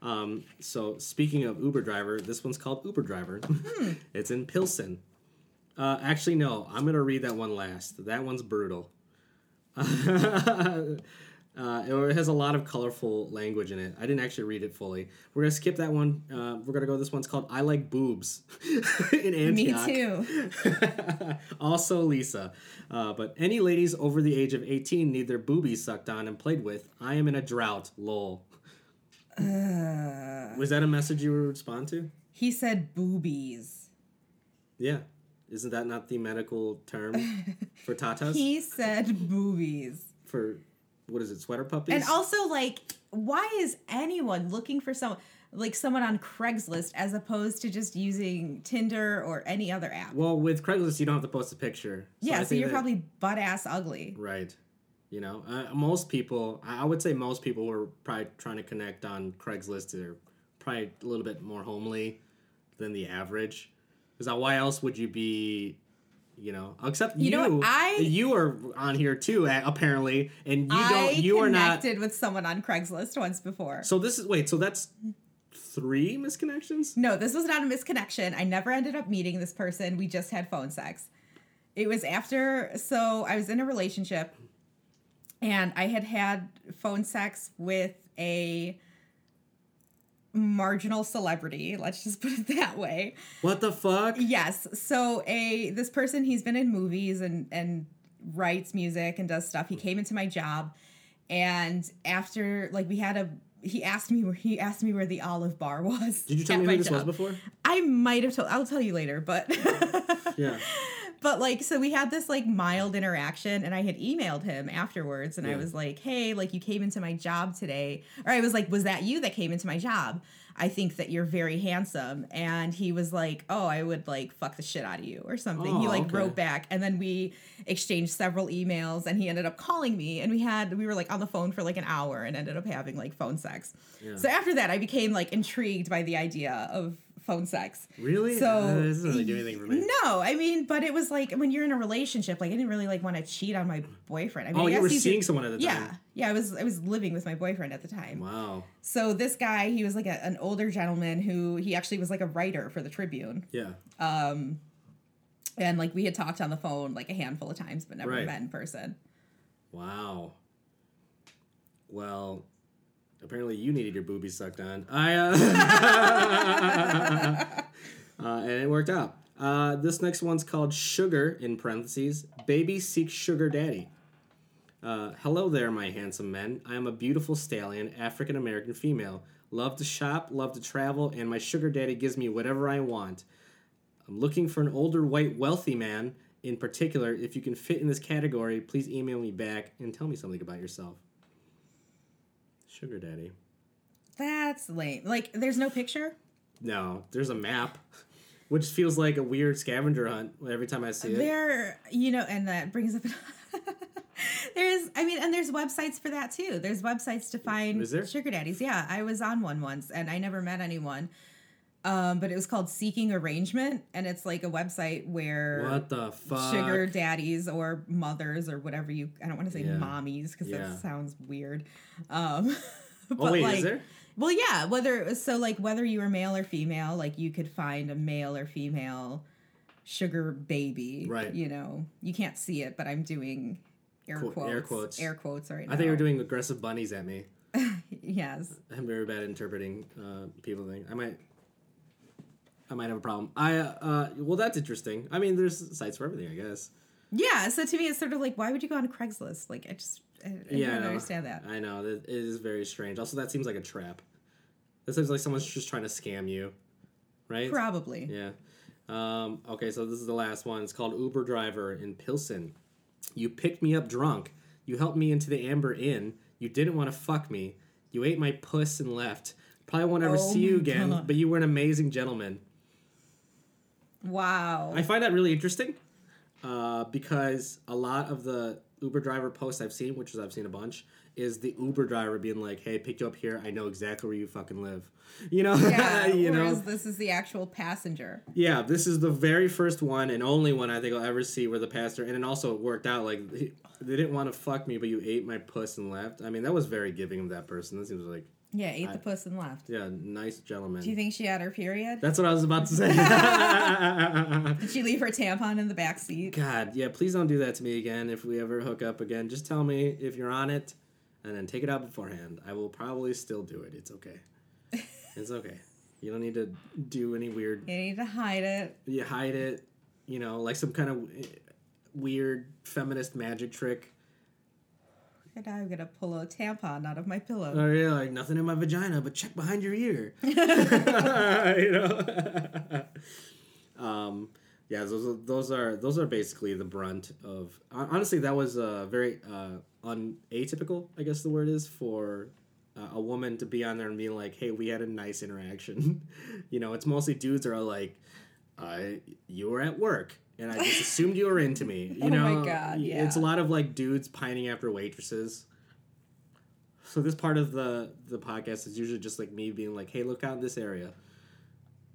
[SPEAKER 1] Um, so speaking of Uber driver, this one's called Uber driver.
[SPEAKER 2] Hmm.
[SPEAKER 1] it's in Pilsen. Uh, actually, no. I'm gonna read that one last. That one's brutal. Uh, it has a lot of colorful language in it. I didn't actually read it fully. We're gonna skip that one. Uh, we're gonna go. This one's called "I Like Boobs" in
[SPEAKER 2] Me too.
[SPEAKER 1] also Lisa. Uh, but any ladies over the age of 18 need their boobies sucked on and played with. I am in a drought. Lol. Was that a message you would respond to?
[SPEAKER 2] He said boobies.
[SPEAKER 1] Yeah. Isn't that not the medical term for tatas?
[SPEAKER 2] He said boobies.
[SPEAKER 1] for what is it? Sweater puppies.
[SPEAKER 2] And also, like, why is anyone looking for someone? like someone on Craigslist as opposed to just using Tinder or any other app.
[SPEAKER 1] Well, with Craigslist, you don't have to post a picture. I
[SPEAKER 2] yeah, so you're
[SPEAKER 1] that-
[SPEAKER 2] probably butt ass ugly.
[SPEAKER 1] right. You know, uh, most people, I I would say most people were probably trying to connect on Craigslist. They're probably a little bit more homely than the average. Because why else would you be, you know, except you?
[SPEAKER 2] You know? I-
[SPEAKER 1] you are on here too, apparently, and you
[SPEAKER 2] I
[SPEAKER 1] don't. You are not.
[SPEAKER 2] connected with someone on Craigslist once before.
[SPEAKER 1] So this is wait. So that's three misconnections.
[SPEAKER 2] No, this was not a misconnection. I never ended up meeting this person. We just had phone sex. It was after, so I was in a relationship and I had had phone sex with a marginal celebrity. Let's just put it that way.
[SPEAKER 1] What the fuck?
[SPEAKER 2] Yes. So a this person he's been in movies and and writes music and does stuff. He came into my job and after like we had a he asked me where he asked me where the olive bar was.
[SPEAKER 1] Did you tell me who this was
[SPEAKER 2] job.
[SPEAKER 1] before?
[SPEAKER 2] I might have told I'll tell you later, but
[SPEAKER 1] Yeah.
[SPEAKER 2] but like so we had this like mild interaction and i had emailed him afterwards and i was like hey like you came into my job today or i was like was that you that came into my job? I think that you're very handsome and he was like oh i would like fuck the shit out of you or something. He
[SPEAKER 1] Oh,
[SPEAKER 2] like
[SPEAKER 1] okay.
[SPEAKER 2] wrote back and then we exchanged several emails and he ended up calling me and we had we were like on the phone for like an hour and ended up having like phone sex. So after that i became like intrigued by the idea of phone sex
[SPEAKER 1] Really?
[SPEAKER 2] So-
[SPEAKER 1] Uh, this doesn't really do anything for me.
[SPEAKER 2] no, I mean, but it was like when you're in a relationship, like I didn't really like want to cheat on my boyfriend. I mean,
[SPEAKER 1] Oh,
[SPEAKER 2] I
[SPEAKER 1] you were seeing someone at the
[SPEAKER 2] yeah,
[SPEAKER 1] time.
[SPEAKER 2] Yeah, yeah. I was I was living with my boyfriend at the time.
[SPEAKER 1] Wow.
[SPEAKER 2] So this guy, he was like a, an older gentleman who he actually was like a writer for the Tribune,
[SPEAKER 1] Yeah.
[SPEAKER 2] Um, and like we had talked on the phone like a handful of times, but never
[SPEAKER 1] Right.
[SPEAKER 2] met in person.
[SPEAKER 1] Wow. Well, apparently you needed your boobies sucked on. I uh, uh and it worked out. Uh this next one's called Sugar in parentheses. Baby seeks sugar daddy. Uh, hello there, my handsome men. I am a beautiful stallion, African American female. Love to shop, love to travel, and my sugar daddy gives me whatever I want. I'm looking for an older, white, wealthy man. In particular, if you can fit in this category, please email me back and tell me something about yourself. Sugar daddy.
[SPEAKER 2] That's lame. Like, there's no picture.
[SPEAKER 1] No, there's a map, which feels like a weird scavenger hunt every time I see it.
[SPEAKER 2] There, you know, and that brings up. there's, I mean, and there's websites for that too. There's websites to find sugar daddies. Yeah, I was on one once, and I never met anyone. Um, but it was called Seeking Arrangement, and it's like a website where
[SPEAKER 1] What the fuck?
[SPEAKER 2] sugar daddies or mothers or whatever you I don't want to say
[SPEAKER 1] Yeah.
[SPEAKER 2] mommies because
[SPEAKER 1] Yeah.
[SPEAKER 2] that sounds weird. Um, but
[SPEAKER 1] Oh wait,
[SPEAKER 2] like,
[SPEAKER 1] is there?
[SPEAKER 2] well, yeah. Whether it was so like whether you were male or female, like you could find a male or female sugar baby.
[SPEAKER 1] Right.
[SPEAKER 2] You know, you can't see it, but I'm doing air
[SPEAKER 1] Quote-
[SPEAKER 2] quotes.
[SPEAKER 1] air quotes.
[SPEAKER 2] Air quotes right now.
[SPEAKER 1] I think you're doing aggressive bunnies at me.
[SPEAKER 2] Yes.
[SPEAKER 1] I'm very bad at interpreting uh, people thing. I might, I might have a problem. I uh, well, that's interesting. I mean, there's sites for everything, I guess.
[SPEAKER 2] Yeah. So to me, it's sort of like, why would you go on Craigslist? Like, I just, I, I
[SPEAKER 1] yeah,
[SPEAKER 2] don't understand that.
[SPEAKER 1] I know that it is very strange. Also, that seems like a trap. That seems like someone's just trying to scam you, right?
[SPEAKER 2] Probably.
[SPEAKER 1] Yeah. Um, okay, so this is the last one. It's called Uber Driver in Pilsen. You picked me up drunk. You helped me into the Amber Inn. You didn't want to fuck me. You ate my puss and left. Probably won't ever
[SPEAKER 2] Oh
[SPEAKER 1] see you again,
[SPEAKER 2] God.
[SPEAKER 1] but you were an amazing gentleman.
[SPEAKER 2] Wow.
[SPEAKER 1] I find that really interesting uh, because a lot of the Uber driver posts I've seen, which is I've seen a bunch, is the Uber driver being like, "Hey, picked you up here. I know exactly where you fucking live." You know,
[SPEAKER 2] yeah.
[SPEAKER 1] you know.
[SPEAKER 2] this is the actual passenger.
[SPEAKER 1] Yeah, this is the very first one and only one I think I'll ever see where the pastor, and it also worked out. Like they didn't want to fuck me, but you ate my puss and left. I mean, that was very giving of that person. That seems like,
[SPEAKER 2] Yeah, ate the puss and left.
[SPEAKER 1] yeah, nice gentleman.
[SPEAKER 2] Do you think she had her period?
[SPEAKER 1] That's what I was about to say.
[SPEAKER 2] Did she leave her tampon in the back seat?
[SPEAKER 1] God, yeah, please don't do that to me again. If we ever hook up again, just tell me if you're on it, and then take it out beforehand. I will probably still do it. It's okay. It's okay. You don't need to do any weird.
[SPEAKER 2] You need to hide it.
[SPEAKER 1] You hide it. You know, like some kind of weird feminist magic trick.
[SPEAKER 2] And I'm gonna pull a tampon out of my pillow.
[SPEAKER 1] Oh yeah, like nothing in my vagina, but check behind your ear. you know. um, yeah, those are, those are those are basically the brunt of. Honestly, that was uh, very uh, un atypical. I guess the word is for uh, a woman to be on there and being like, "Hey, we had a nice interaction." you know, it's mostly dudes are like, uh, "You were at work." And I just assumed you were into me. You
[SPEAKER 2] Oh my
[SPEAKER 1] know,
[SPEAKER 2] God,
[SPEAKER 1] it's a lot of like dudes pining after waitresses. So this part of the the podcast is usually just like me being like, "Hey, look out in this area.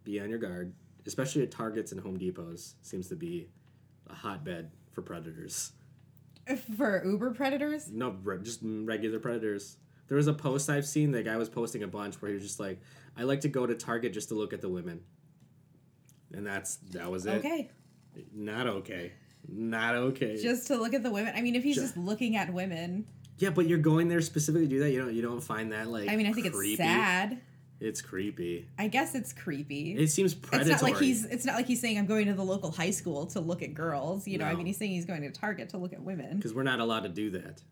[SPEAKER 1] Be on your guard." Especially at Targets and Home Depots seems to be a hotbed for predators.
[SPEAKER 2] For Uber predators?
[SPEAKER 1] No, just regular predators. There was a post I've seen. The guy was posting a bunch where he was just like, "I like to go to Target just to look at the women," and that's that was it.
[SPEAKER 2] Okay.
[SPEAKER 1] Not okay. Not okay.
[SPEAKER 2] Just to look at the women. I mean, if he's
[SPEAKER 1] Ju-
[SPEAKER 2] just looking at women,
[SPEAKER 1] yeah, but you're going there specifically to do that. You don't. You don't find that like.
[SPEAKER 2] I mean, I think
[SPEAKER 1] creepy?
[SPEAKER 2] it's sad.
[SPEAKER 1] It's creepy.
[SPEAKER 2] I guess it's creepy.
[SPEAKER 1] It seems predatory.
[SPEAKER 2] it's not like he's it's not like he's saying I'm going to the local high school to look at girls. You know, I mean he's saying he's going to Target to look at women.
[SPEAKER 1] because we're not allowed to do that,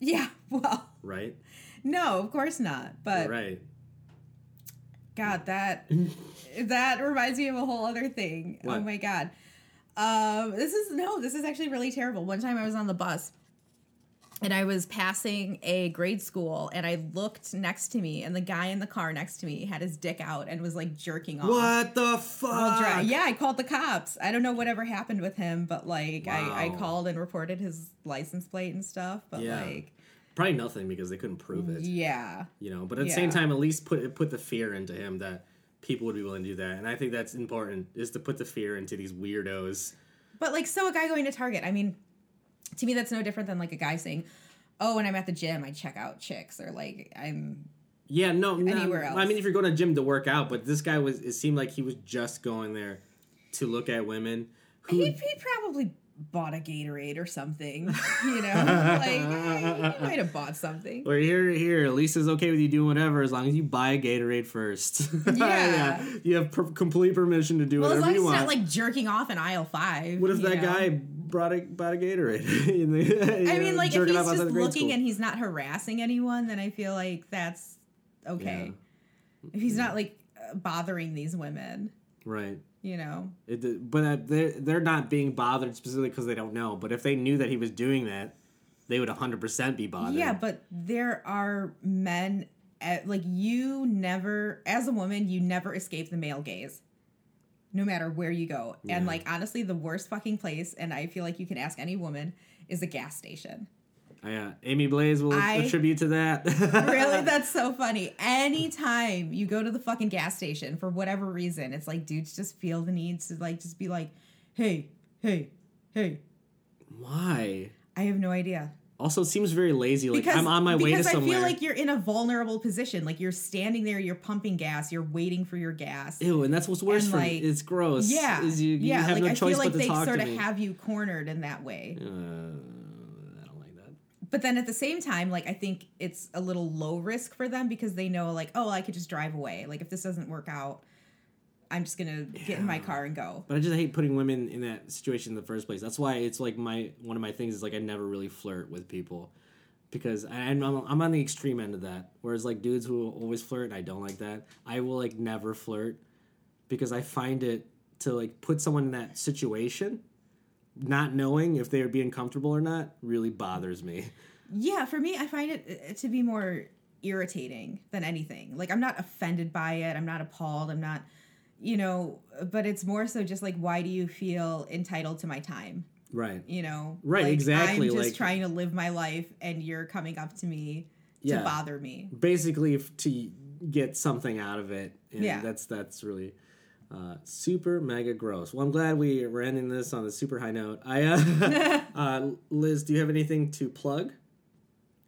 [SPEAKER 2] Yeah, well,
[SPEAKER 1] right?
[SPEAKER 2] no, of course not. But
[SPEAKER 1] right.
[SPEAKER 2] God, that that reminds me of a whole other thing. Oh my god. Um, this is no, this is actually really terrible. One time I was on the bus and I was passing a grade school and I looked next to me and the guy in the car next to me had his dick out and was like jerking off.
[SPEAKER 1] What the fuck?
[SPEAKER 2] Yeah, I called the cops. I don't know whatever happened with him, but like I, I called and reported his license plate and stuff. But
[SPEAKER 1] Yeah.
[SPEAKER 2] like
[SPEAKER 1] Probably nothing because they couldn't prove it.
[SPEAKER 2] yeah.
[SPEAKER 1] you know but at the same time at least put put the fear into him that people would be willing to do that and i think that's important is to put the fear into these weirdos
[SPEAKER 2] But like, so a guy going to Target, I mean, to me, that's no different than like a guy saying, "Oh, when I'm at the gym, I check out chicks," or like, "I'm."
[SPEAKER 1] yeah no no
[SPEAKER 2] Anywhere
[SPEAKER 1] i mean if you're going to gym to work out but this guy was it seemed like he was just going there to look at women who
[SPEAKER 2] He, he probably bought a Gatorade or something, you know, like he might have bought something.
[SPEAKER 1] or here here lisa's okay with you doing whatever as long as you buy a gatorade first
[SPEAKER 2] Yeah.
[SPEAKER 1] you have per- complete permission to do
[SPEAKER 2] Well, as
[SPEAKER 1] whatever
[SPEAKER 2] long as
[SPEAKER 1] you
[SPEAKER 2] it's
[SPEAKER 1] want
[SPEAKER 2] not like jerking off in aisle five.
[SPEAKER 1] what if that
[SPEAKER 2] know?
[SPEAKER 1] guy brought a bought a gatorade the,
[SPEAKER 2] I mean, like if he's just looking
[SPEAKER 1] school?
[SPEAKER 2] and he's not harassing anyone, then I feel like that's okay. If he's not like uh, bothering these women,
[SPEAKER 1] right
[SPEAKER 2] you know.
[SPEAKER 1] It, but they're they're not being bothered specifically because they don't know. But if they knew that he was doing that, they would hundred percent be bothered.
[SPEAKER 2] Yeah, but there are men at, like you never as a woman, you never escape the male gaze. No matter where you go. And like honestly, the worst fucking place, and I feel like you can ask any woman, is a gas station.
[SPEAKER 1] Yeah, Amy Blaze will
[SPEAKER 2] I-
[SPEAKER 1] attribute to that.
[SPEAKER 2] really that's so funny anytime you go to the fucking gas station for whatever reason it's like dudes just feel the need to like just be like hey hey hey
[SPEAKER 1] Why?
[SPEAKER 2] i have no idea
[SPEAKER 1] Also, it seems very lazy. Like I'm on my way to somewhere.
[SPEAKER 2] because i feel like you're in a vulnerable position like you're standing there you're pumping gas you're waiting for your gas
[SPEAKER 1] Ew, and that's what's worse
[SPEAKER 2] And,
[SPEAKER 1] for
[SPEAKER 2] like,
[SPEAKER 1] me. It's gross.
[SPEAKER 2] yeah
[SPEAKER 1] is you, you
[SPEAKER 2] yeah
[SPEAKER 1] have
[SPEAKER 2] like
[SPEAKER 1] no
[SPEAKER 2] i feel like
[SPEAKER 1] but to
[SPEAKER 2] they
[SPEAKER 1] talk
[SPEAKER 2] sort of have you cornered in that way
[SPEAKER 1] Uh, I don't like that.
[SPEAKER 2] But then at the same time like i think it's a little low risk for them because they know like oh i could just drive away like if this doesn't work out i'm just gonna get in my car and go
[SPEAKER 1] But I just hate putting women in that situation in the first place. That's why it's like my one of my things is like I never really flirt with people because I, I'm I'm on the extreme end of that. Whereas like dudes who always flirt, and I don't like that. I will like never flirt because I find it to like put someone in that situation, not knowing if they are being comfortable or not, really bothers me.
[SPEAKER 2] Yeah, for me, I find it uh, to be more irritating than anything. Like, I'm not offended by it. I'm not appalled. I'm not, you know, but it's more so just like, why do you feel entitled to my time?
[SPEAKER 1] Right.
[SPEAKER 2] You know?
[SPEAKER 1] Right,
[SPEAKER 2] Like,
[SPEAKER 1] exactly,
[SPEAKER 2] I'm just
[SPEAKER 1] like-
[SPEAKER 2] trying to live my life and you're coming up to me
[SPEAKER 1] Yeah.
[SPEAKER 2] to bother me.
[SPEAKER 1] basically to get something out of it and
[SPEAKER 2] Yeah.
[SPEAKER 1] that's that's really uh, super mega gross well i'm glad we we're ending this on a super high note i uh, uh, liz do you have anything to plug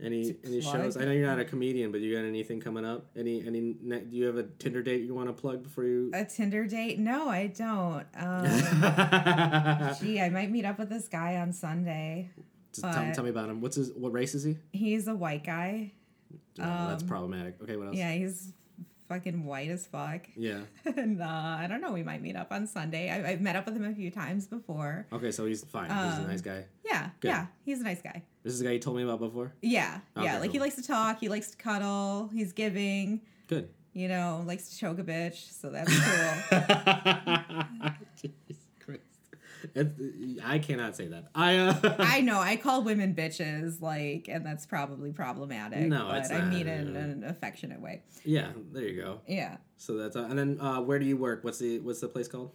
[SPEAKER 1] any any
[SPEAKER 2] plug?
[SPEAKER 1] shows i know you're not a comedian but you got anything coming up any any do you have a tinder date you want to plug before you
[SPEAKER 2] A Tinder date? No, I don't. Um, gee, I might meet up with this guy on Sunday.
[SPEAKER 1] Just tell, tell me about him what's his what race is he
[SPEAKER 2] He's a white guy.
[SPEAKER 1] Oh, that's problematic okay what else
[SPEAKER 2] Um, Yeah, he's fucking white as fuck.
[SPEAKER 1] yeah
[SPEAKER 2] and uh, I don't know. We might meet up on Sunday. I, I've met up with him a few times before.
[SPEAKER 1] okay so he's fine he's a
[SPEAKER 2] Um,
[SPEAKER 1] nice guy
[SPEAKER 2] Yeah,
[SPEAKER 1] Good.
[SPEAKER 2] yeah, he's a nice guy.
[SPEAKER 1] this is the guy you told me about before
[SPEAKER 2] Yeah,
[SPEAKER 1] Okay,
[SPEAKER 2] yeah. Like he likes to talk. He likes to cuddle. He's giving.
[SPEAKER 1] good
[SPEAKER 2] You know, likes to choke a bitch. So that's cool.
[SPEAKER 1] I cannot say that. I uh,
[SPEAKER 2] I know I call women bitches, like, and that's probably problematic.
[SPEAKER 1] No,
[SPEAKER 2] but I mean it in an affectionate way.
[SPEAKER 1] yeah. There you go.
[SPEAKER 2] Yeah,
[SPEAKER 1] So that's uh, and then uh, where do you work? What's the what's the place called?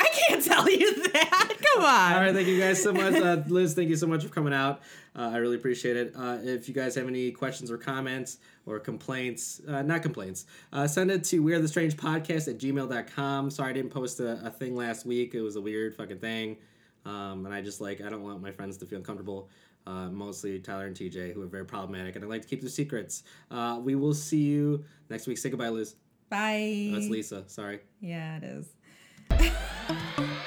[SPEAKER 2] I can't tell you that. Come on.
[SPEAKER 1] All right, thank you guys so much, uh, Liz. Thank you so much for coming out. Uh, I really appreciate it. Uh, if you guys have any questions or comments or complaints, uh, not complaints, uh, send it to we are the strange podcast at gmail.com. Sorry I didn't post a, a thing last week. It was a weird fucking thing, um, and I just like I don't want my friends to feel uncomfortable. Uh, mostly Tyler and TJ, who are very problematic, and I like to keep their secrets. Uh, we will see you next week. Say goodbye, Liz.
[SPEAKER 2] Bye.
[SPEAKER 1] That's Lisa. Sorry.
[SPEAKER 2] Yeah, it is.